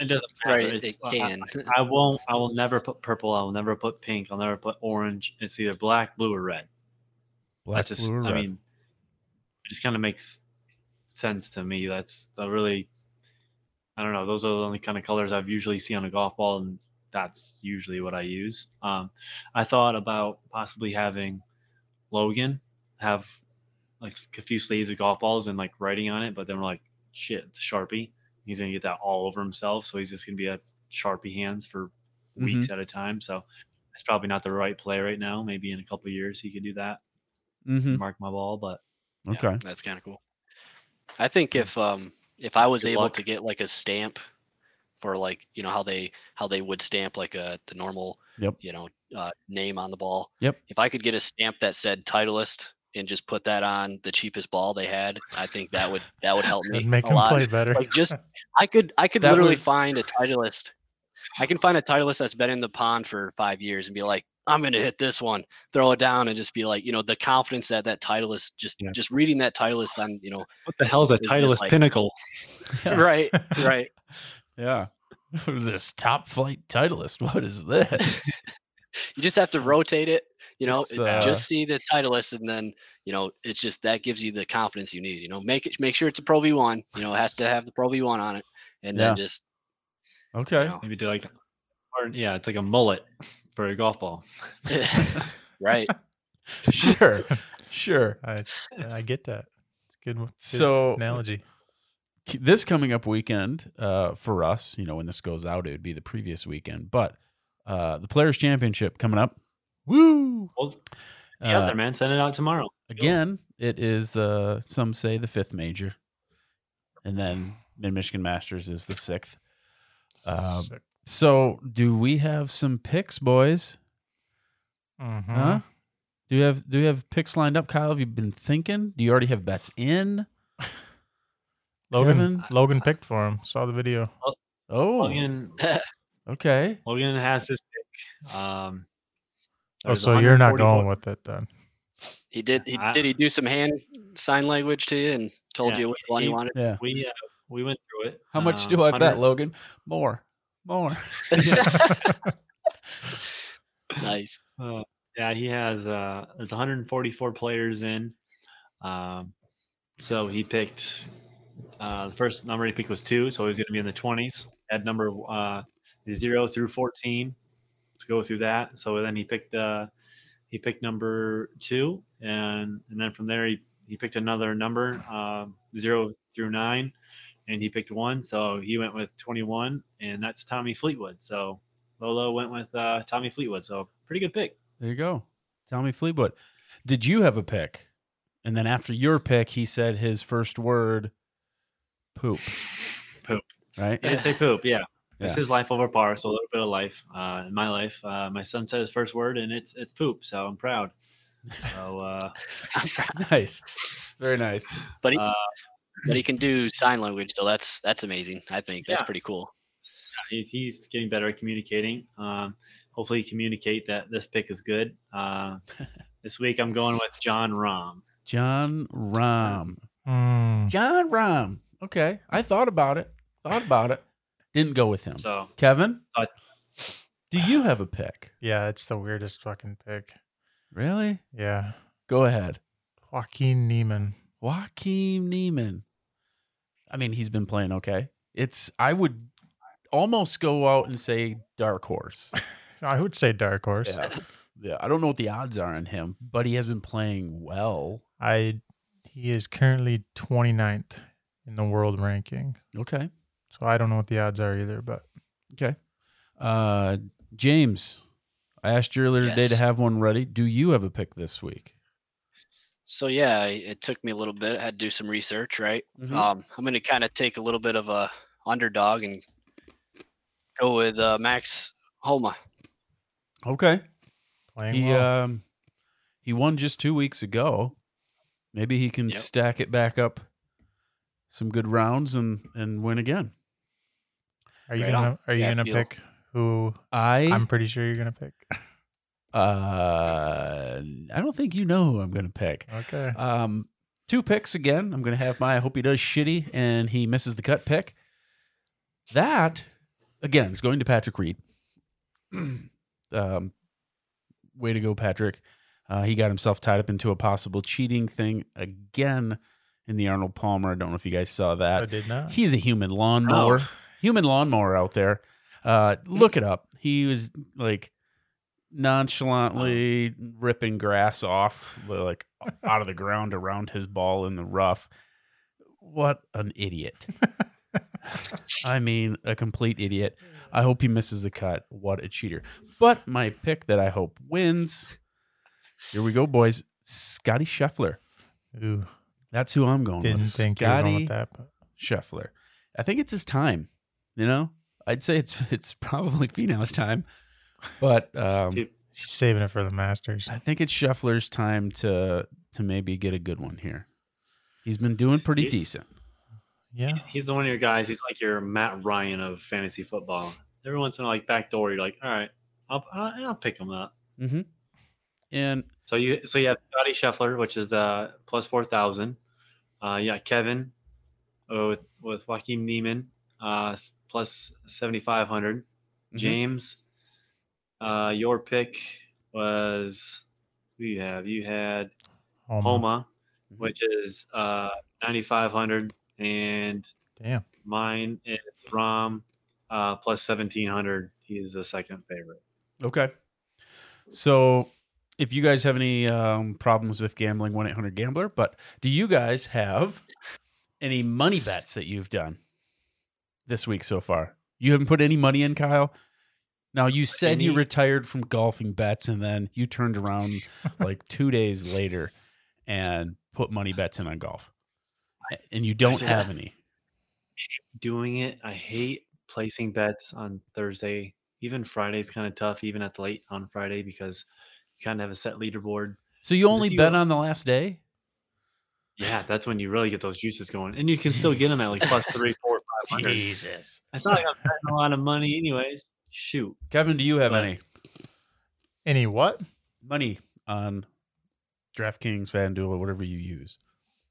It doesn't matter. Right, it I- can. I, I won't. I will never put purple. I will never put pink. I'll never put orange. It's either black, blue, or red. Black, That's just. blue, or I red. mean, it just kind of makes sense to me. That's a really. I don't know. Those are the only kind of colors I've usually see on a golf ball, and that's usually what I use. Um, I thought about possibly having Logan have like a few sleeves of golf balls and like writing on it, but then we're like, shit, it's a sharpie. He's gonna get that all over himself, so he's just gonna be at sharpie hands for weeks at a time. So it's probably not the right play right now. Maybe in a couple of years he could do that, Mhm. mark my ball. But Okay. That's kind of cool. I think if um if I was Good able luck. to get like a stamp for like you know how they how they would stamp like a the normal Yep. you know uh, name on the ball. Yep. If I could get a stamp that said Titleist and just put that on the cheapest ball they had, I think that would that would help me make a him lot. play better. Like just I could I could That literally was- find a Titleist. I can find a Titleist that's been in the pond for five years and be like, I'm gonna hit this one, throw it down, and just be like, you know, the confidence that that Titleist just Yeah. just reading that Titleist on, you know, what the hell is a It's Titleist like- pinnacle? Yeah. right, right. Yeah. What is this top flight titleist? What is this? You just have to rotate it, you know, uh, just see the Titleist, and then you know, it's just that gives you the confidence you need. You know, make it make sure it's a Pro V1. You know, it has to have the Pro V1 on it, and then just Okay. you know, Maybe do like, or yeah, it's like a mullet for a golf ball. right. Sure. Sure. I I get that. It's a good. one- good So analogy. this coming up weekend uh, for us, you know, when this goes out, it would be the previous weekend, but uh, the Players Championship coming up. Woo! Well, yeah, Uh, there, man. Send it out tomorrow. again, it is the some say the fifth major, and then Mid Michigan Masters is the sixth. Um, Sick. So, do we have some picks, boys? Mhm. Huh? Do you have do you have picks lined up, Kyle? Have you been thinking? Do you already have bets in? Logan Kevin? Logan picked for him. Saw the video. Oh, Logan, okay. Logan has his pick. Um, Oh, there's so you're not going with it then? He did. He I- did. He do some hand sign language to you and told Yeah, you which one he he- wanted. Yeah. We uh, we went through it. How much Um, do I bet, Logan? More, more. nice. Uh, yeah, he has. Uh, there's 144 players in. Um, so he picked. Uh, the first number he picked was two, so he's going to be in the 20s. At number uh, zero through 14 to go through that. So then he picked. Uh, he picked number two, and and then from there he, he picked another number, um, zero through nine, and he picked one. So he went with 21, and that's Tommy Fleetwood. So Lolo went with uh, Tommy Fleetwood. So pretty good pick. There you go. Tommy Fleetwood. Did you have a pick? And then after your pick, he said his first word, poop. Poop. Right? I didn't say poop. Yeah. It's Yeah. his life over par, so a little bit of life. Uh, in my life, uh, my son said his first word, and it's it's poop. So I'm proud. So uh, nice. Very nice. But he, Uh, but he can do sign language, so that's that's amazing. I think that's Yeah. pretty cool. he, he's getting better at communicating. Um, hopefully, communicate that this pick is good. Uh, this week, I'm going with Jon Rahm. Jon Rahm. Mm, Jon Rahm. Okay. I thought about it. Thought about it. Didn't go with him. So Kevin, I- do you have a pick? yeah, it's the weirdest fucking pick. Really? Yeah, Go ahead. Joaquin Niemann. Joaquin Niemann. I mean, he's been playing okay. It's I would almost go out and say dark horse. I would say dark horse. Yeah. Yeah. I don't know what the odds are on him, but he has been playing well. I he is currently 29th in the world ranking. Okay. So I don't know what the odds are either, but Okay. Uh James, I asked you earlier today to have one ready. Do you have a pick this week? So yeah, it took me a little bit. I had to do some research, right? Mhm. Um, I'm going to kind of take a little bit of a underdog and go with uh, Max Homa. Okay. playing He well. um he won just two weeks ago. Maybe he can Yep. stack it back up some good rounds and and win again. are you right gonna on. are you Yeah, gonna pick who I I'm pretty sure you're gonna pick. Uh I don't think you know who I'm gonna pick. Okay. Um two picks again. I'm gonna have my I hope he does shitty and he misses the cut pick. That again, is going to Patrick Reed. um, way to go, Patrick. Uh, he got himself tied up into a possible cheating thing again in the Arnold Palmer. I don't know if you guys saw that. I did not. He's a human lawnmower. Human lawnmower out there. Uh, look it up. He was like nonchalantly oh. ripping grass off, like out of the ground around his ball in the rough. What an idiot. I mean, a complete idiot. Mm. I hope he misses the cut. What a cheater. But my pick that I hope wins. Here we go, boys. Scottie Scheffler. Ooh, That's who I'm going didn't with. think you were going Scottie with that. But Scheffler. I think it's his time. You know, I'd say it's it's probably Finau's time, but um, she's saving it for the Masters. I think it's Scheffler's time to to maybe get a good one here. He's been doing pretty He- decent. Yeah. he's one of your guys. He's like your Matt Ryan of fantasy football. Every once in a while, like backdoor, you're like, all right, I'll I'll, I'll pick him up. Mm-hmm. And So you so you have Scottie Scheffler, which is uh plus four thousand. Uh, yeah, Kevin uh, with with Joaquin Niemann, uh, s- plus seventy five hundred. Mhm. James, uh, your pick was who you have? You had Homa. Homa, Mhm. which is uh ninety five hundred, and Damn. mine is Rahm, uh, plus seventeen hundred. He's the second favorite. okay, so if you guys have any um, problems with gambling, one eight hundred gambler. But do you guys have any money bets that you've done this week so far? You haven't put any money in, Kyle. Now you said you retired from golfing bets, and then you turned around like two days later and put money bets in on golf, and you don't just- have any. doing it. I hate placing bets on Thursday. Even Friday's kind of tough, even at the late on Friday because you kind of have a set leaderboard. So you only you bet go- on the last day? Yeah, that's when you really get those juices going, and you can still get them at like plus three, four, five hundred. Jesus, It's not like I'm betting a lot of money, anyways. Shoot, Kevin, do you have But- any Any what? money on DraftKings, FanDuel, or whatever you use?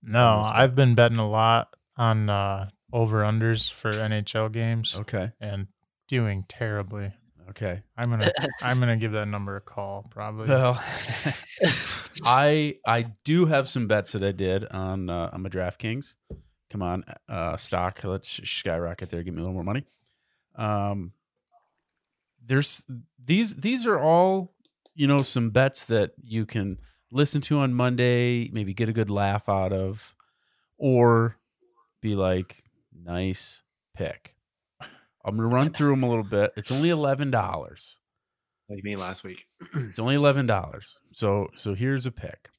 No. I've been betting a lot on uh, over unders for NHL games Okay, and doing terribly. okay. I'm gonna I'm gonna give that number a call probably. Well, I I do have some bets that I did on uh, on my DraftKings. Come on, uh, stock. Let's skyrocket there. Give me a little more money. Um, there's these these are all you know some bets that you can listen to on Monday, maybe get a good laugh out of, or be like, nice pick. I'm gonna run through them a little bit. It's only eleven dollars. like me last week. It's only eleven dollars. So so here's a pick.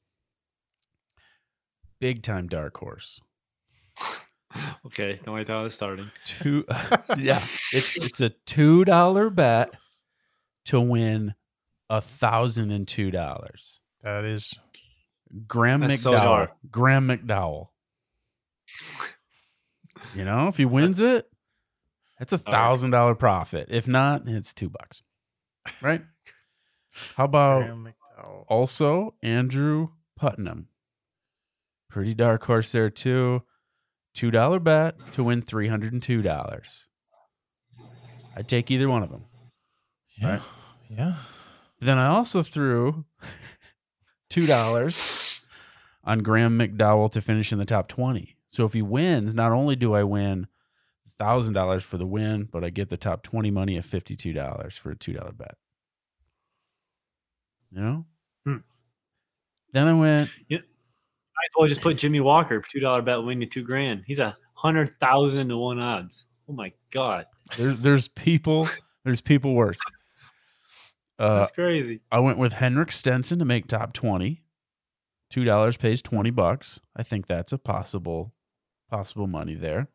Big time dark horse. okay, no, I thought I was starting. Two yeah. It's it's a two dollar bet to win a thousand and two dollars. that is Graham That's McDowell. dark. Graham McDowell. You know, if he wins it, it's a thousand dollar profit. If not, it's two bucks. Right? How about Also, Andrew Putnam. Pretty dark horse there, too. $2 bet to win $302. I'd take either one of them. Yeah. Right. Yeah. Then I also threw $2 on Graham McDowell to finish in the top 20. So if he wins, not only do I win $1,000 for the win, but I get the top 20 money of $52 for a $2 bet. You know? Hmm. Then I went, Might as well just put Jimmy Walker two dollar bet win you two grand. He's a hundred thousand to one odds. Oh my god, there, there's people, there's people worse. Uh, that's crazy. I went with Henrik Stenson to make top 20. $2 pays 20 bucks. I think that's a possible possible money there.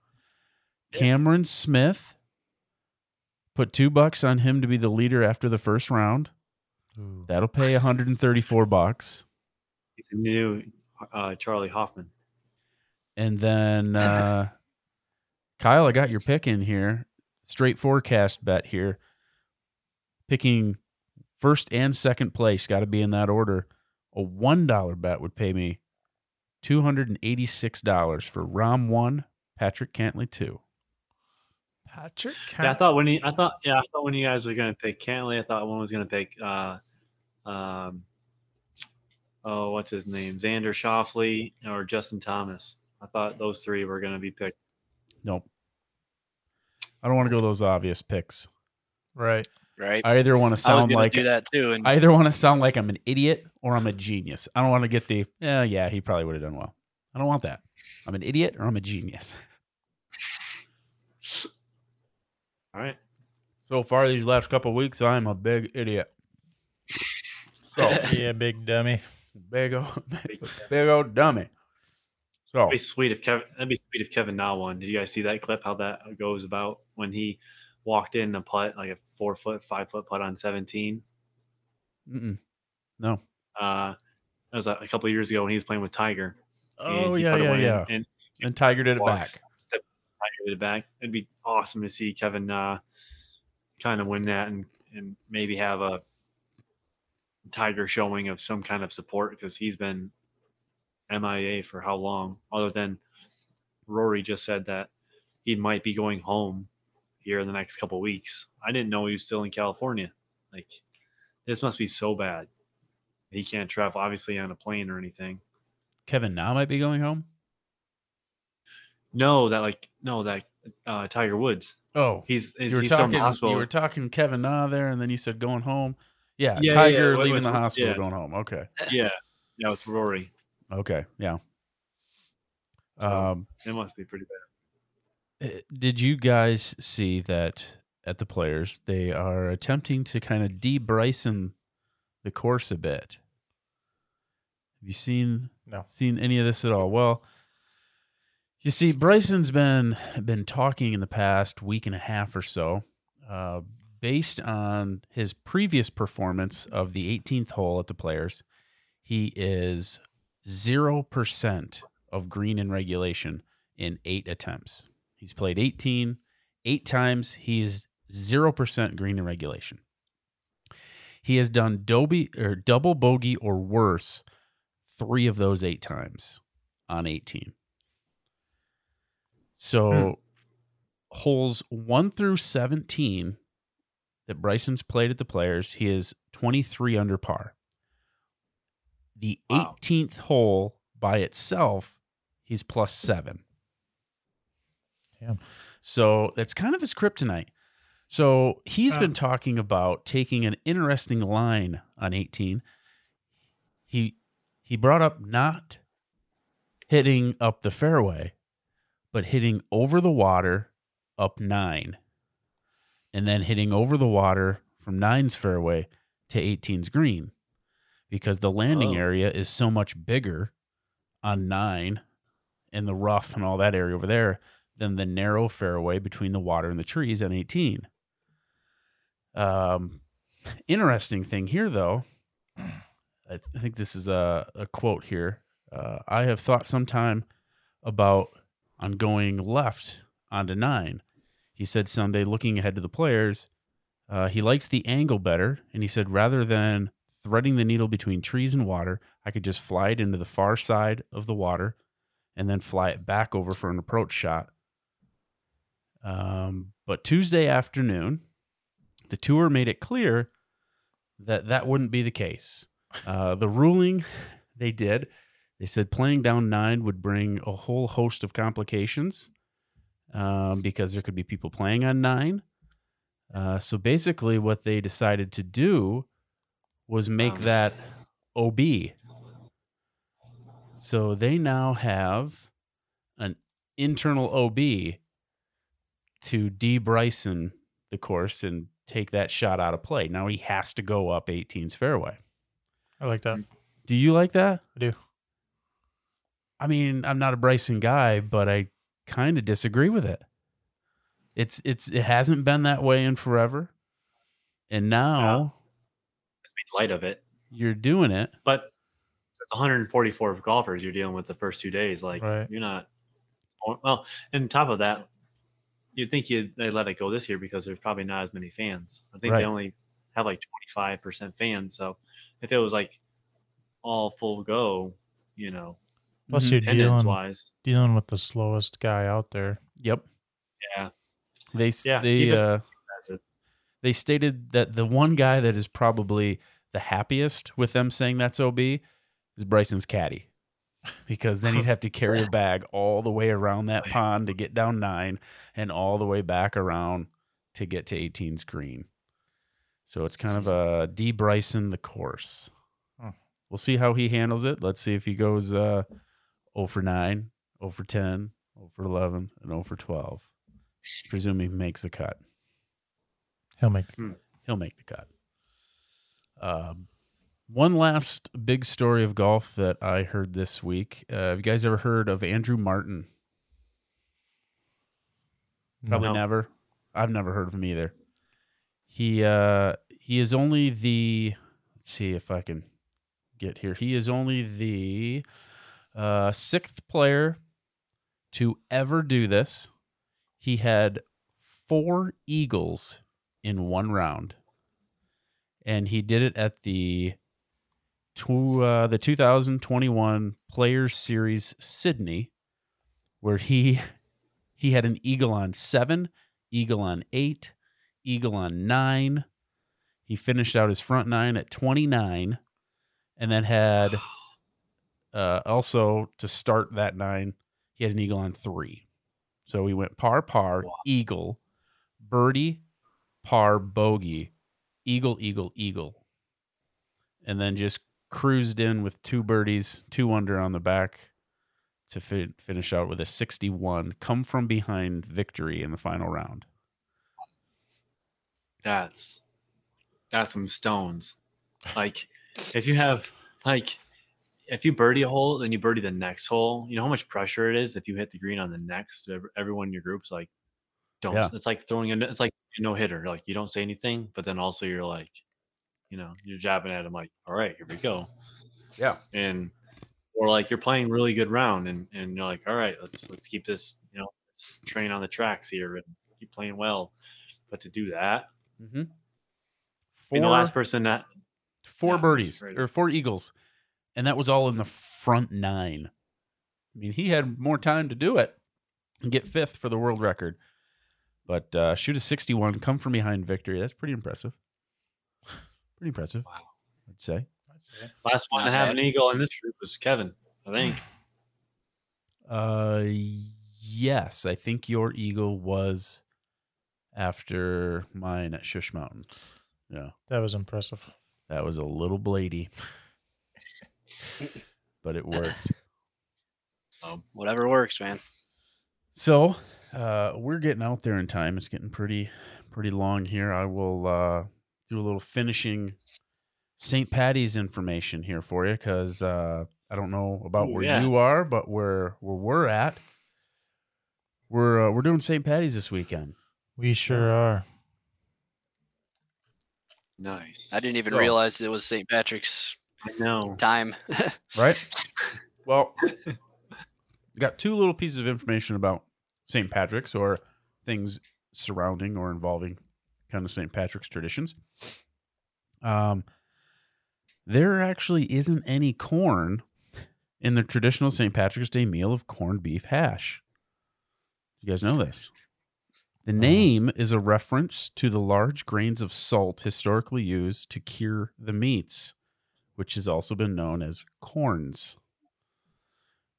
Cameron Smith put 2 bucks on him to be the leader after the first round. Ooh. That'll pay 134 bucks. He's a new uh, Charley Hoffman. And then uh Kyle, I got your pick in here. Straight forecast bet here. Picking first and second place, got to be in that order. A $1 bet would pay me $286 for Rahm 1, Patrick Cantlay 2. Patrick. Yeah, I thought when he, I thought, yeah, I thought when you guys were gonna pick Cantlay, I thought one was gonna pick, uh, um, oh, what's his name, Xander Schauffele or Justin Thomas. I thought those three were gonna be picked. Nope. I don't want to go those obvious picks. right. right? I either want to sound gonna like do that too, and I either want to sound like I'm an idiot or I'm a genius. I don't want to get the yeah, yeah, he probably would have done well. I don't want that. I'm an idiot or I'm a genius. All right. So far these last couple weeks, I'm a big idiot. So Yeah, big dummy. Big old big old dummy. So That'd be sweet if Kevin. That'd be sweet if Kevin Na won. Did you guys see that clip? How that goes about when he walked in a putt like a four foot, five foot putt on seventeen. mm-mm. no. Uh, that was a, a couple of years ago when he was playing with Tiger. Oh yeah, yeah, yeah. And And Tiger did it back. step Tiger did it back. It'd be awesome to see Kevin uh, kind of win that and and maybe have a Tiger showing of some kind of support because he's been MIA for how long? Other than Rory just said that he might be going home here in the next couple weeks. I didn't know he was still in California. Like this must be so bad. He can't travel obviously on a plane or anything. Kevin Na might be going home. No, that like no that uh, Tiger Woods. Oh, He's he's, you were he's talking. You were talking Kevin Na there, and then you said going home. Yeah, Yeah, Tiger yeah, leaving with- the hospital, yeah. going home. Okay, yeah, yeah, with Rory. okay, yeah. So- Um, It must be pretty bad. eh, did you guys see that at the players? They are attempting to kind of de Bryson the course a bit. Have you seen No. seen any of this at all? Well, you see, Bryson's been been talking in the past week and a half or so, uh, based on his previous performance of the 18th hole at the Players. He is zero percent of green in regulation in eight attempts. He's played 18, eight times. He's zero percent green in regulation. He has done doby, or double bogey or worse three of those eight times on 18. So hmm. holes 1 through 17 that Bryson's played at the Players, he is 23 under par. The Wow. 18th hole by itself, he's plus 7. Damn. So that's kind of his kryptonite. So he's Huh. been talking about taking an interesting line on 18. He he brought up not hitting up the fairway, but hitting over the water up nine, and then hitting over the water from nine's fairway to 18's green, because the landing Oh. area is so much bigger on nine and the rough and all that area over there than the narrow fairway between the water and the trees on 18. Um, interesting thing here, though. I think this is a, a quote here. Uh, I have thought sometime about on going left onto nine. He said Sunday, looking ahead to the players, uh, he likes the angle better, and he said rather than threading the needle between trees and water, I could just fly it into the far side of the water, and then fly it back over for an approach shot. Um, but Tuesday afternoon, the tour made it clear that that wouldn't be the case. Uh, the ruling they did, they said playing down nine would bring a whole host of complications um, because there could be people playing on nine. Uh, so basically, what they decided to do was make Wow. that OB. So they now have an internal OB to de Bryson the course and take that shot out of play. Now he has to go up 18's fairway. I like that. Do you like that? I do. I mean, I'm not a Bryson guy, but I kind of disagree with it. It's it's it hasn't been that way in forever. And now Let's make light of it. you're doing it. But it's 144 golfers you're dealing with the first two days. Like Right. you're not. Well, and on top of that, you'd think you they let it go this year because there's probably not as many fans. I think Right. they only have like 25% fans. So if it was like all full go, you know, Plus, Mhm. you're attendance dealing wise, dealing with the slowest guy out there. Yep. yeah. They Yeah, they uh, they stated that the one guy that is probably the happiest with them saying that's OB is Bryson's caddy. Because then he'd have to carry a bag all the way around that pond to get down nine and all the way back around to get to 18's green. So it's kind of a D Bryson the course. Hmm. We'll see how he handles it. Let's see if he goes uh 0 for 9, 0 for 10, 0 for 11, and 0 for 12. Presume he makes a cut He'll make. he'll make the cut. Um, one last big story of golf that I heard this week. Uh, have you guys ever heard of Andrew Martin? Probably No. never. I've never heard of him either. He uh, he is only the. Let's see if I can get here. He is only the uh, sixth player to ever do this. He had four eagles in one round, and he did it at the to uh, the 2021 Players Series Sydney, where he he had an eagle on seven, eagle on eight, eagle on nine. He finished out his front nine at 29, and then had uh, also to start that nine, he had an eagle on three. So he went par par, eagle, birdie, par, bogey, eagle, eagle, eagle, and then just cruised in with two birdies, two under on the back to fi- finish out with a 61 come from behind victory in the final round. That's that's some stones. Like if you have like if you birdie a hole, then you birdie the next hole. You know how much pressure it is if you hit the green on the next. Everyone in your group's like, don't. Yeah. It's like throwing a. It's like a no hitter. Like you don't say anything, but then also you're like, you know, you're jabbing at him like, all right, here we go. Yeah. And or like you're playing really good round, and and you're like, all right, let's let's keep this. You know, let's train on the tracks here and keep playing well. But to do that, Mm-hmm. being the last person that four Yeah, birdies right. or four eagles, and that was all in the front nine. I mean, he had more time to do it and get fifth for the world record, but uh, shoot a sixty-one, come from behind victory. That's pretty impressive. Pretty impressive. Wow. I'd say. Last one to have an eagle in this group was Kevin, I think. Uh, yes, I think your eagle was after mine at Shush Mountain. Yeah, That was impressive. that was a little blady, but it worked. Um, Whatever works, man. So uh, we're getting out there in time. It's getting pretty pretty long here. I will uh, do a little finishing St. Patty's information here for you because uh, I don't know about Ooh, where yeah. you are, but where where we're at, we're uh, we're doing St. Patty's this weekend. We sure are. nice. I didn't even So- realize it was St. Patrick's I know. time. right? Well, we got two little pieces of information about St. Patrick's or things surrounding or involving kind of St. Patrick's traditions. Um, there actually isn't any corn in the traditional St. Patrick's Day meal of corned beef hash. You guys know this. The name is a reference to the large grains of salt historically used to cure the meats which has also been known as corns.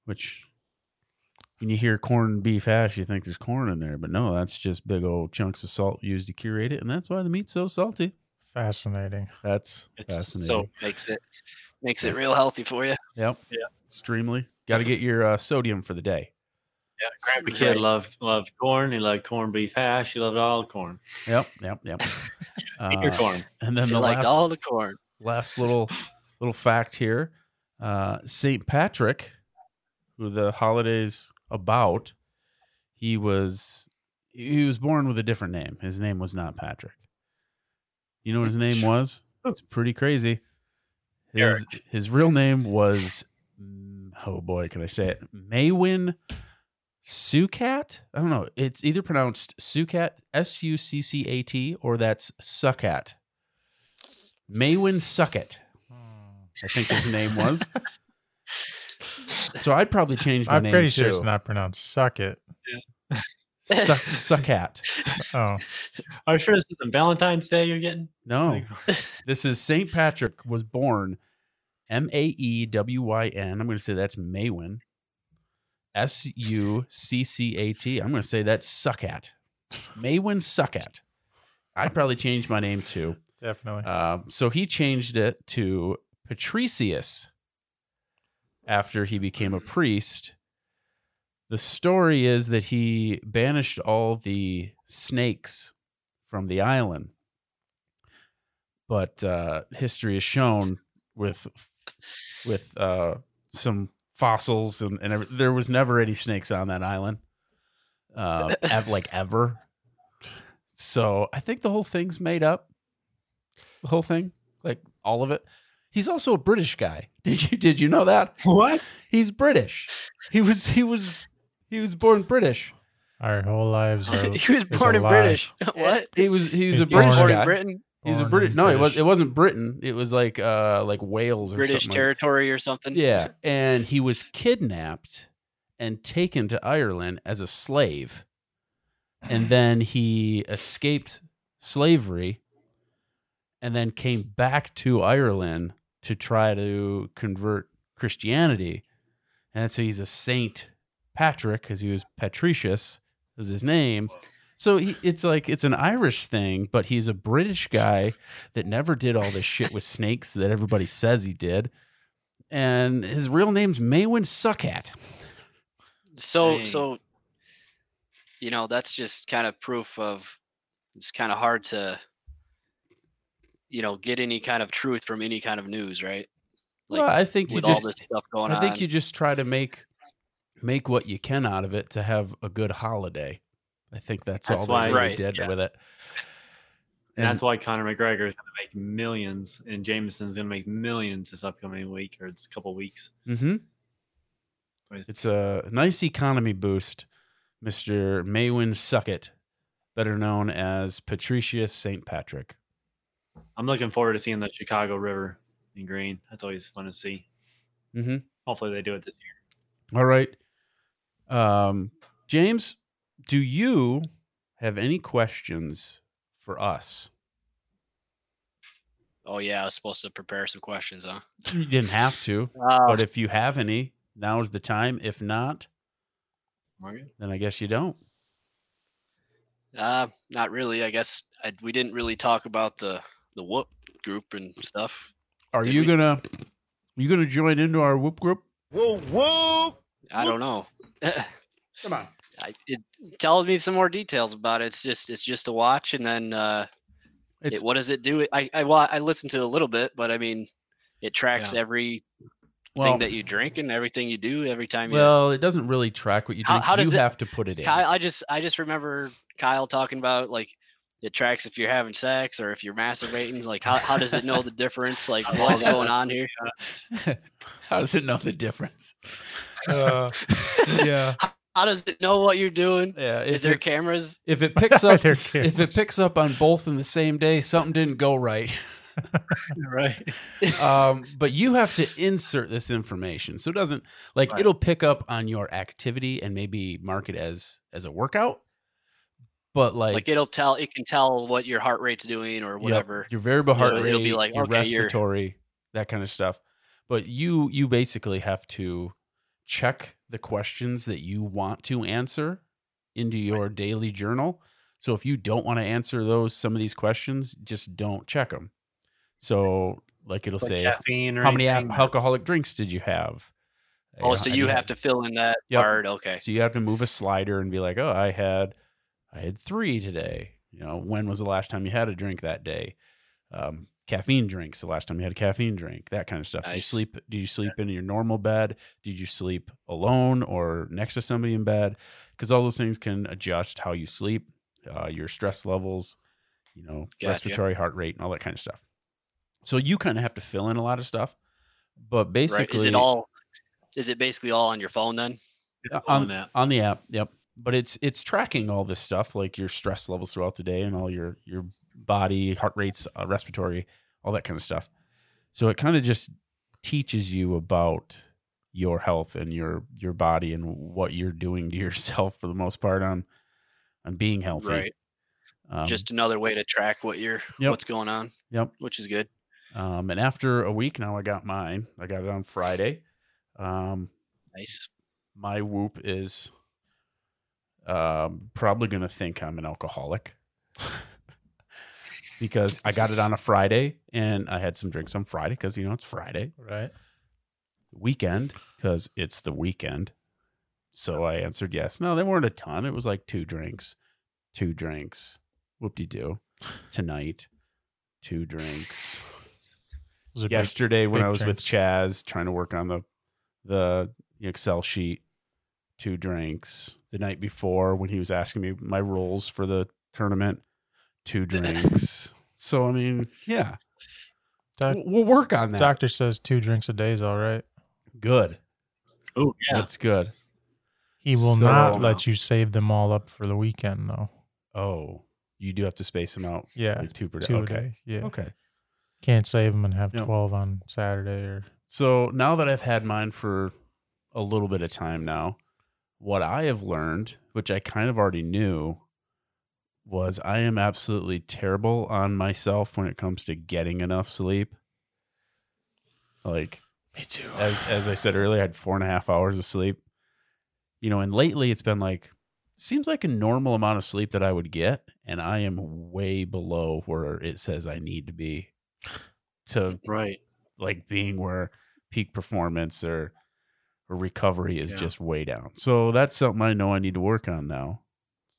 Which, when you hear corned beef hash, you think there's corn in there, but no, that's just big old chunks of salt used to curate it, and that's why the meat's so salty. Fascinating. That's It's fascinating. so makes it makes it real healthy for you. yep, Yeah. extremely. Got to get your uh, sodium for the day. yeah, Grandpa kid loved loved corn. He loved corned beef hash. He loved all the corn. Yep, yep, yep. Eat your Uh, corn. and then He the liked last, all the corn. last little little fact here. Uh saint patrick who the holidays about he was he was born with a different name. His name was not patrick. You know what his name was? it's pretty crazy. His Eric. his real name was oh boy can i say it? Maywin sucat i don't know. It's either pronounced sucat s-u-c-c-a-t or that's succat maywin succat I think his name was. so I'd probably change my I'm name pretty too. sure it's not pronounced suck it. Suck, suckat. Oh, Are you sure this isn't Valentine's Day you're getting? No, this is St. Patrick was born M A E W Y N. I'm going to say that's Maywin. S U C C A T. I'm going to say that's suck Suckat. Maywin Suckat. I'd probably change my name too. definitely. Um, so he changed it to Patricius after he became a priest. The story is that he banished all the snakes from the island. But uh, history has shown with with uh, some fossils and, and there was never any snakes on that island, uh, like ever. So I think the whole thing's made up the whole thing, like all of it. He's also a British guy. Did you did you know that? What? He's British. He was he was he was born British. Our whole lives are. he was born in lie. British. what? He was he was He's a He British born guy. in Britain, He's a Born British. in No, it was. It wasn't Britain. It was like uh like Wales or British something. like- territory or something. Yeah, and he was kidnapped and taken to Ireland as a slave. And then he escaped slavery and then came back to Ireland to try to convert Christianity. And so he's a Saint Patrick because he was Patricius was his name. So he, it's like it's an Irish thing, but he's a British guy that never did all this shit with snakes that everybody says he did and his real name's Maewyn Succat. So Dang. so you know, that's just kind of proof of it's kind of hard to you know, get any kind of truth from any kind of news, right? Like well, I think you with just all this stuff going on, I on. think you just try to make make what you can out of it to have a good holiday. I think that's, That's all they why- really Right, did yeah. with it. And that's why Conor McGregor is going to make millions, and Jameson's going to make millions this upcoming week or this couple weeks. hmm With, It's a nice economy boost, Mister Maewyn Succat, better known as Patricius Saint Patrick. I'm looking forward to seeing the Chicago River in green. That's always fun to see. Mm-hmm. Hopefully, they do it this year. All right, um, James, do you have any questions for us? oh yeah, I was supposed to prepare some questions, huh? You didn't have to. Uh, But if you have any, now is the time. If not, Morgan? then I guess you don't. uh not really. I guess I, we didn't really talk about the the whoop group and stuff. Are Did you we? gonna you gonna join into our whoop group? Whoa, whoop! I don't know. Come on. I, it tells me some more details about it. It's just it's just a watch, and then uh, It's it, what does it do? I I wa- I listened to a little bit, but I mean, it tracks Yeah. every well, thing that you drink and everything you do every time you. well, it doesn't really track what you How- drink. how does you it- have to put it in. Kyle, I just I just remember Kyle talking about like it tracks if you're having sex or if you're masturbating. Like how, how does it know the difference? Like what's going on here? How does it know the difference? Uh, yeah. How does it know what you're doing? Yeah, Is if there it, cameras? if it picks up if it picks up on both in the same day, something didn't go right. right. um, but you have to insert this information, so it doesn't like Right. it'll pick up on your activity and maybe mark it as as a workout. But like, Like it'll tell it can tell what your heart rate's doing or Yep, whatever. your variable heart So rate, it'll be like, your okay, you're- respiratory, that kind of stuff. But you you basically have to check the questions that you want to answer into your daily journal. So if you don't want to answer those some of these questions, just don't check them. So like it'll Like say how many alcoholic drinks did you have? Oh, so and you have to fill in that Yep. part. Okay. so you have to move a slider and be like, "Oh, I had, I had three today." You know, when was the last time you had a drink that day? Um, caffeine drinks. The last time you had a caffeine drink, that kind of stuff. Did you sleep? Did you sleep in your normal bed? Did you sleep alone or next to somebody in bed? Because all those things can adjust how you sleep, uh, your stress levels, you know, Gotcha. respiratory, heart rate, and all that kind of stuff. So you kind of have to fill in a lot of stuff. But basically, Right. Is it all? Is it basically all on your phone then? It's on, in that. on the app. Yep. But it's it's tracking all this stuff like your stress levels throughout the day and all your your body heart rates, uh, respiratory, all that kind of stuff. So it kind of just teaches you about your health and your your body and what you're doing to yourself for the most part on on being healthy. Right. Um, Just another way to track what you're Yep. what's going on, yep. which is good. Um, and after a week now, I got mine. I got it on Friday. Um, Nice. my whoop is um, probably going to think I'm an alcoholic because I got it on a Friday and I had some drinks on Friday because, you know, it's Friday. Right. Weekend because it's the weekend. So I answered yes. No, they weren't a ton. It was like two drinks, two drinks. Whoop de doo. Tonight, two drinks. Was it big- Yesterday when big I was with. Chaz trying to work on the the Excel sheet, two drinks. The night before when he was asking me my rules for the tournament, two drinks. so I mean, yeah, Doc- we'll, we'll work on that. Doctor says two drinks a day is all right. Good. Oh yeah. That's good. He will So- not let you save them all up for the weekend, though. Oh, you do have to space them out. Yeah, like two per day. two a okay. day. Yeah, Okay. can't save them and have Yep. twelve on Saturday or So now that I've had mine for a little bit of time now, what I have learned, which I kind of already knew, was I am absolutely terrible on myself when it comes to getting enough sleep. Like me too. as as I said earlier, I had four and a half hours of sleep. You know, and lately it's been like seems like a normal amount of sleep that I would get, and I am way below where it says I need to be to Right. like being where peak performance or or recovery is Yeah. just way down. So that's something I know I need to work on now.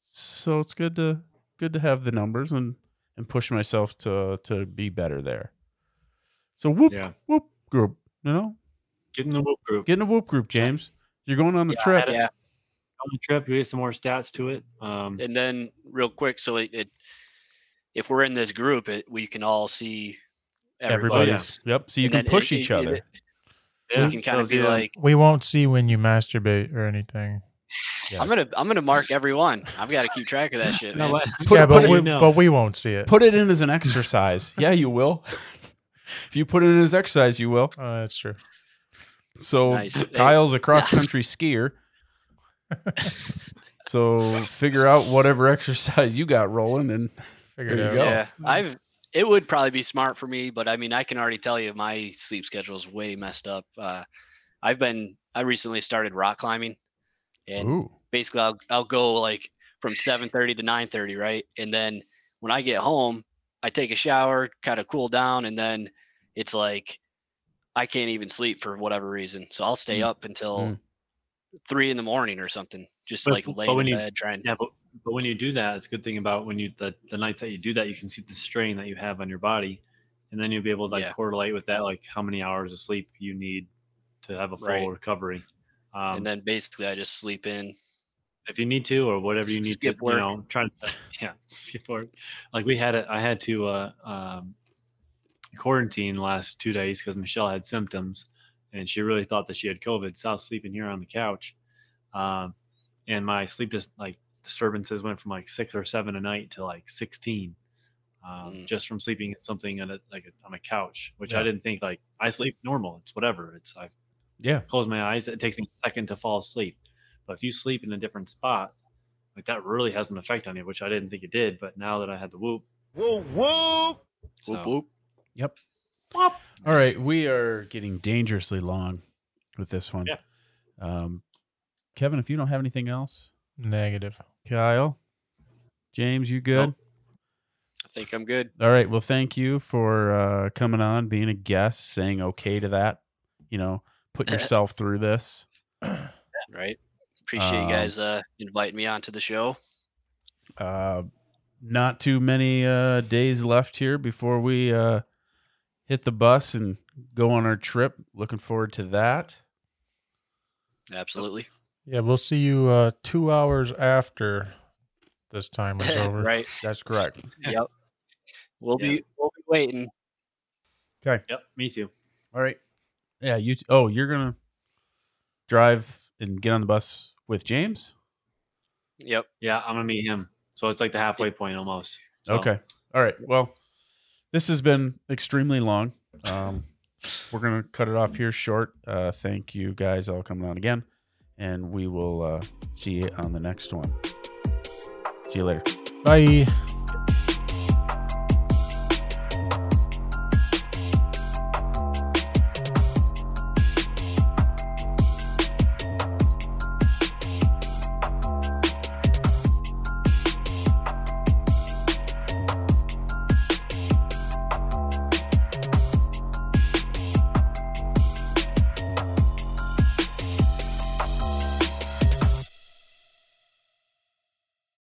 So it's good to good to have the numbers and and push myself to to be better there. So whoop Yeah. whoop group, you know, Get in the whoop group. get in a whoop group, James. You're going on the Yeah, trip. had Yeah. On the trip, we get some more stats to it. Um, And then real quick, so it, it if we're in this group, it we can all see Everybody's everybody's. yep. So you can push it- each it- other. It- so yeah, we can kind of be you- like, We won't see when you masturbate or anything. Yeah. I'm gonna I'm gonna mark everyone. I've got to keep track of that shit, man. what- Put- yeah, but it- we, no. but we won't see it. Put it in as an exercise. yeah, you will. if you put it in as exercise, you will. Uh, that's true. So Nice. Kyle's a cross country skier. so figure out whatever exercise you got rolling and Figured There you out. go. Yeah, I've. It would probably be smart for me, but I mean, I can already tell you my sleep schedule is way messed up. Uh, I've been. I recently started rock climbing, and ooh. basically, I'll I'll go like from 7:30 to 9:30, right? And then when I get home, I take a shower, kind of cool down, and then it's like I can't even sleep for whatever reason. So I'll stay Mm. up until Mm. three in the morning or something, just But- like but lay in when you- bed trying. Yeah, but but when you do that, it's a good thing about when you the, the nights that you do that, you can see the strain that you have on your body, and then you'll be able to like Yeah. correlate with that, like how many hours of sleep you need to have a full Right. recovery. Um, and then basically, I just sleep in. if you need to, or whatever you need Skip to, work. you know, try to yeah, skip work. Like we had it, I had to uh, um, quarantine the last two days because Michelle had symptoms, and she really thought that she had COVID. So I was sleeping here on the couch, um, and my sleep just like disturbances went from like six or seven a night to like sixteen. Um, Mm. just from sleeping at something on a like a, on a couch, which Yeah. I didn't think like I sleep normal. It's whatever. It's I Yeah. close my eyes, it takes me a second to fall asleep. But if you sleep in a different spot, like that really has an effect on you, which I didn't think it did. But now that I had the whoop, whoop whoa. so, Whoop whoop. Yep. All right, we are getting dangerously long with this one. Yeah. Um, Kevin, if you don't have anything else, Negative. Kyle, James, you good? Nope. I think I'm good. All right. Well, thank you for uh, coming on, being a guest, saying okay to that. You know, put yourself through this. Right. Appreciate Um, you guys uh, inviting me onto the show. Uh, not too many uh, days left here before we uh, hit the bus and go on our trip. Looking forward to that. Absolutely. Yeah, we'll see you uh, two hours after this time is over. right. That's correct. Yep. We'll Yeah. be we'll be waiting. Okay. yep, me too. All right. Yeah. You. T- oh, you're gonna drive and get on the bus with James. Yep. Yeah, I'm gonna meet him. So it's like the halfway point almost. So, Okay. All right. Well, this has been extremely long. Um, we're gonna cut it off here short. Uh, thank you guys all coming on again, and we will uh, see you on the next one. See you later. Bye.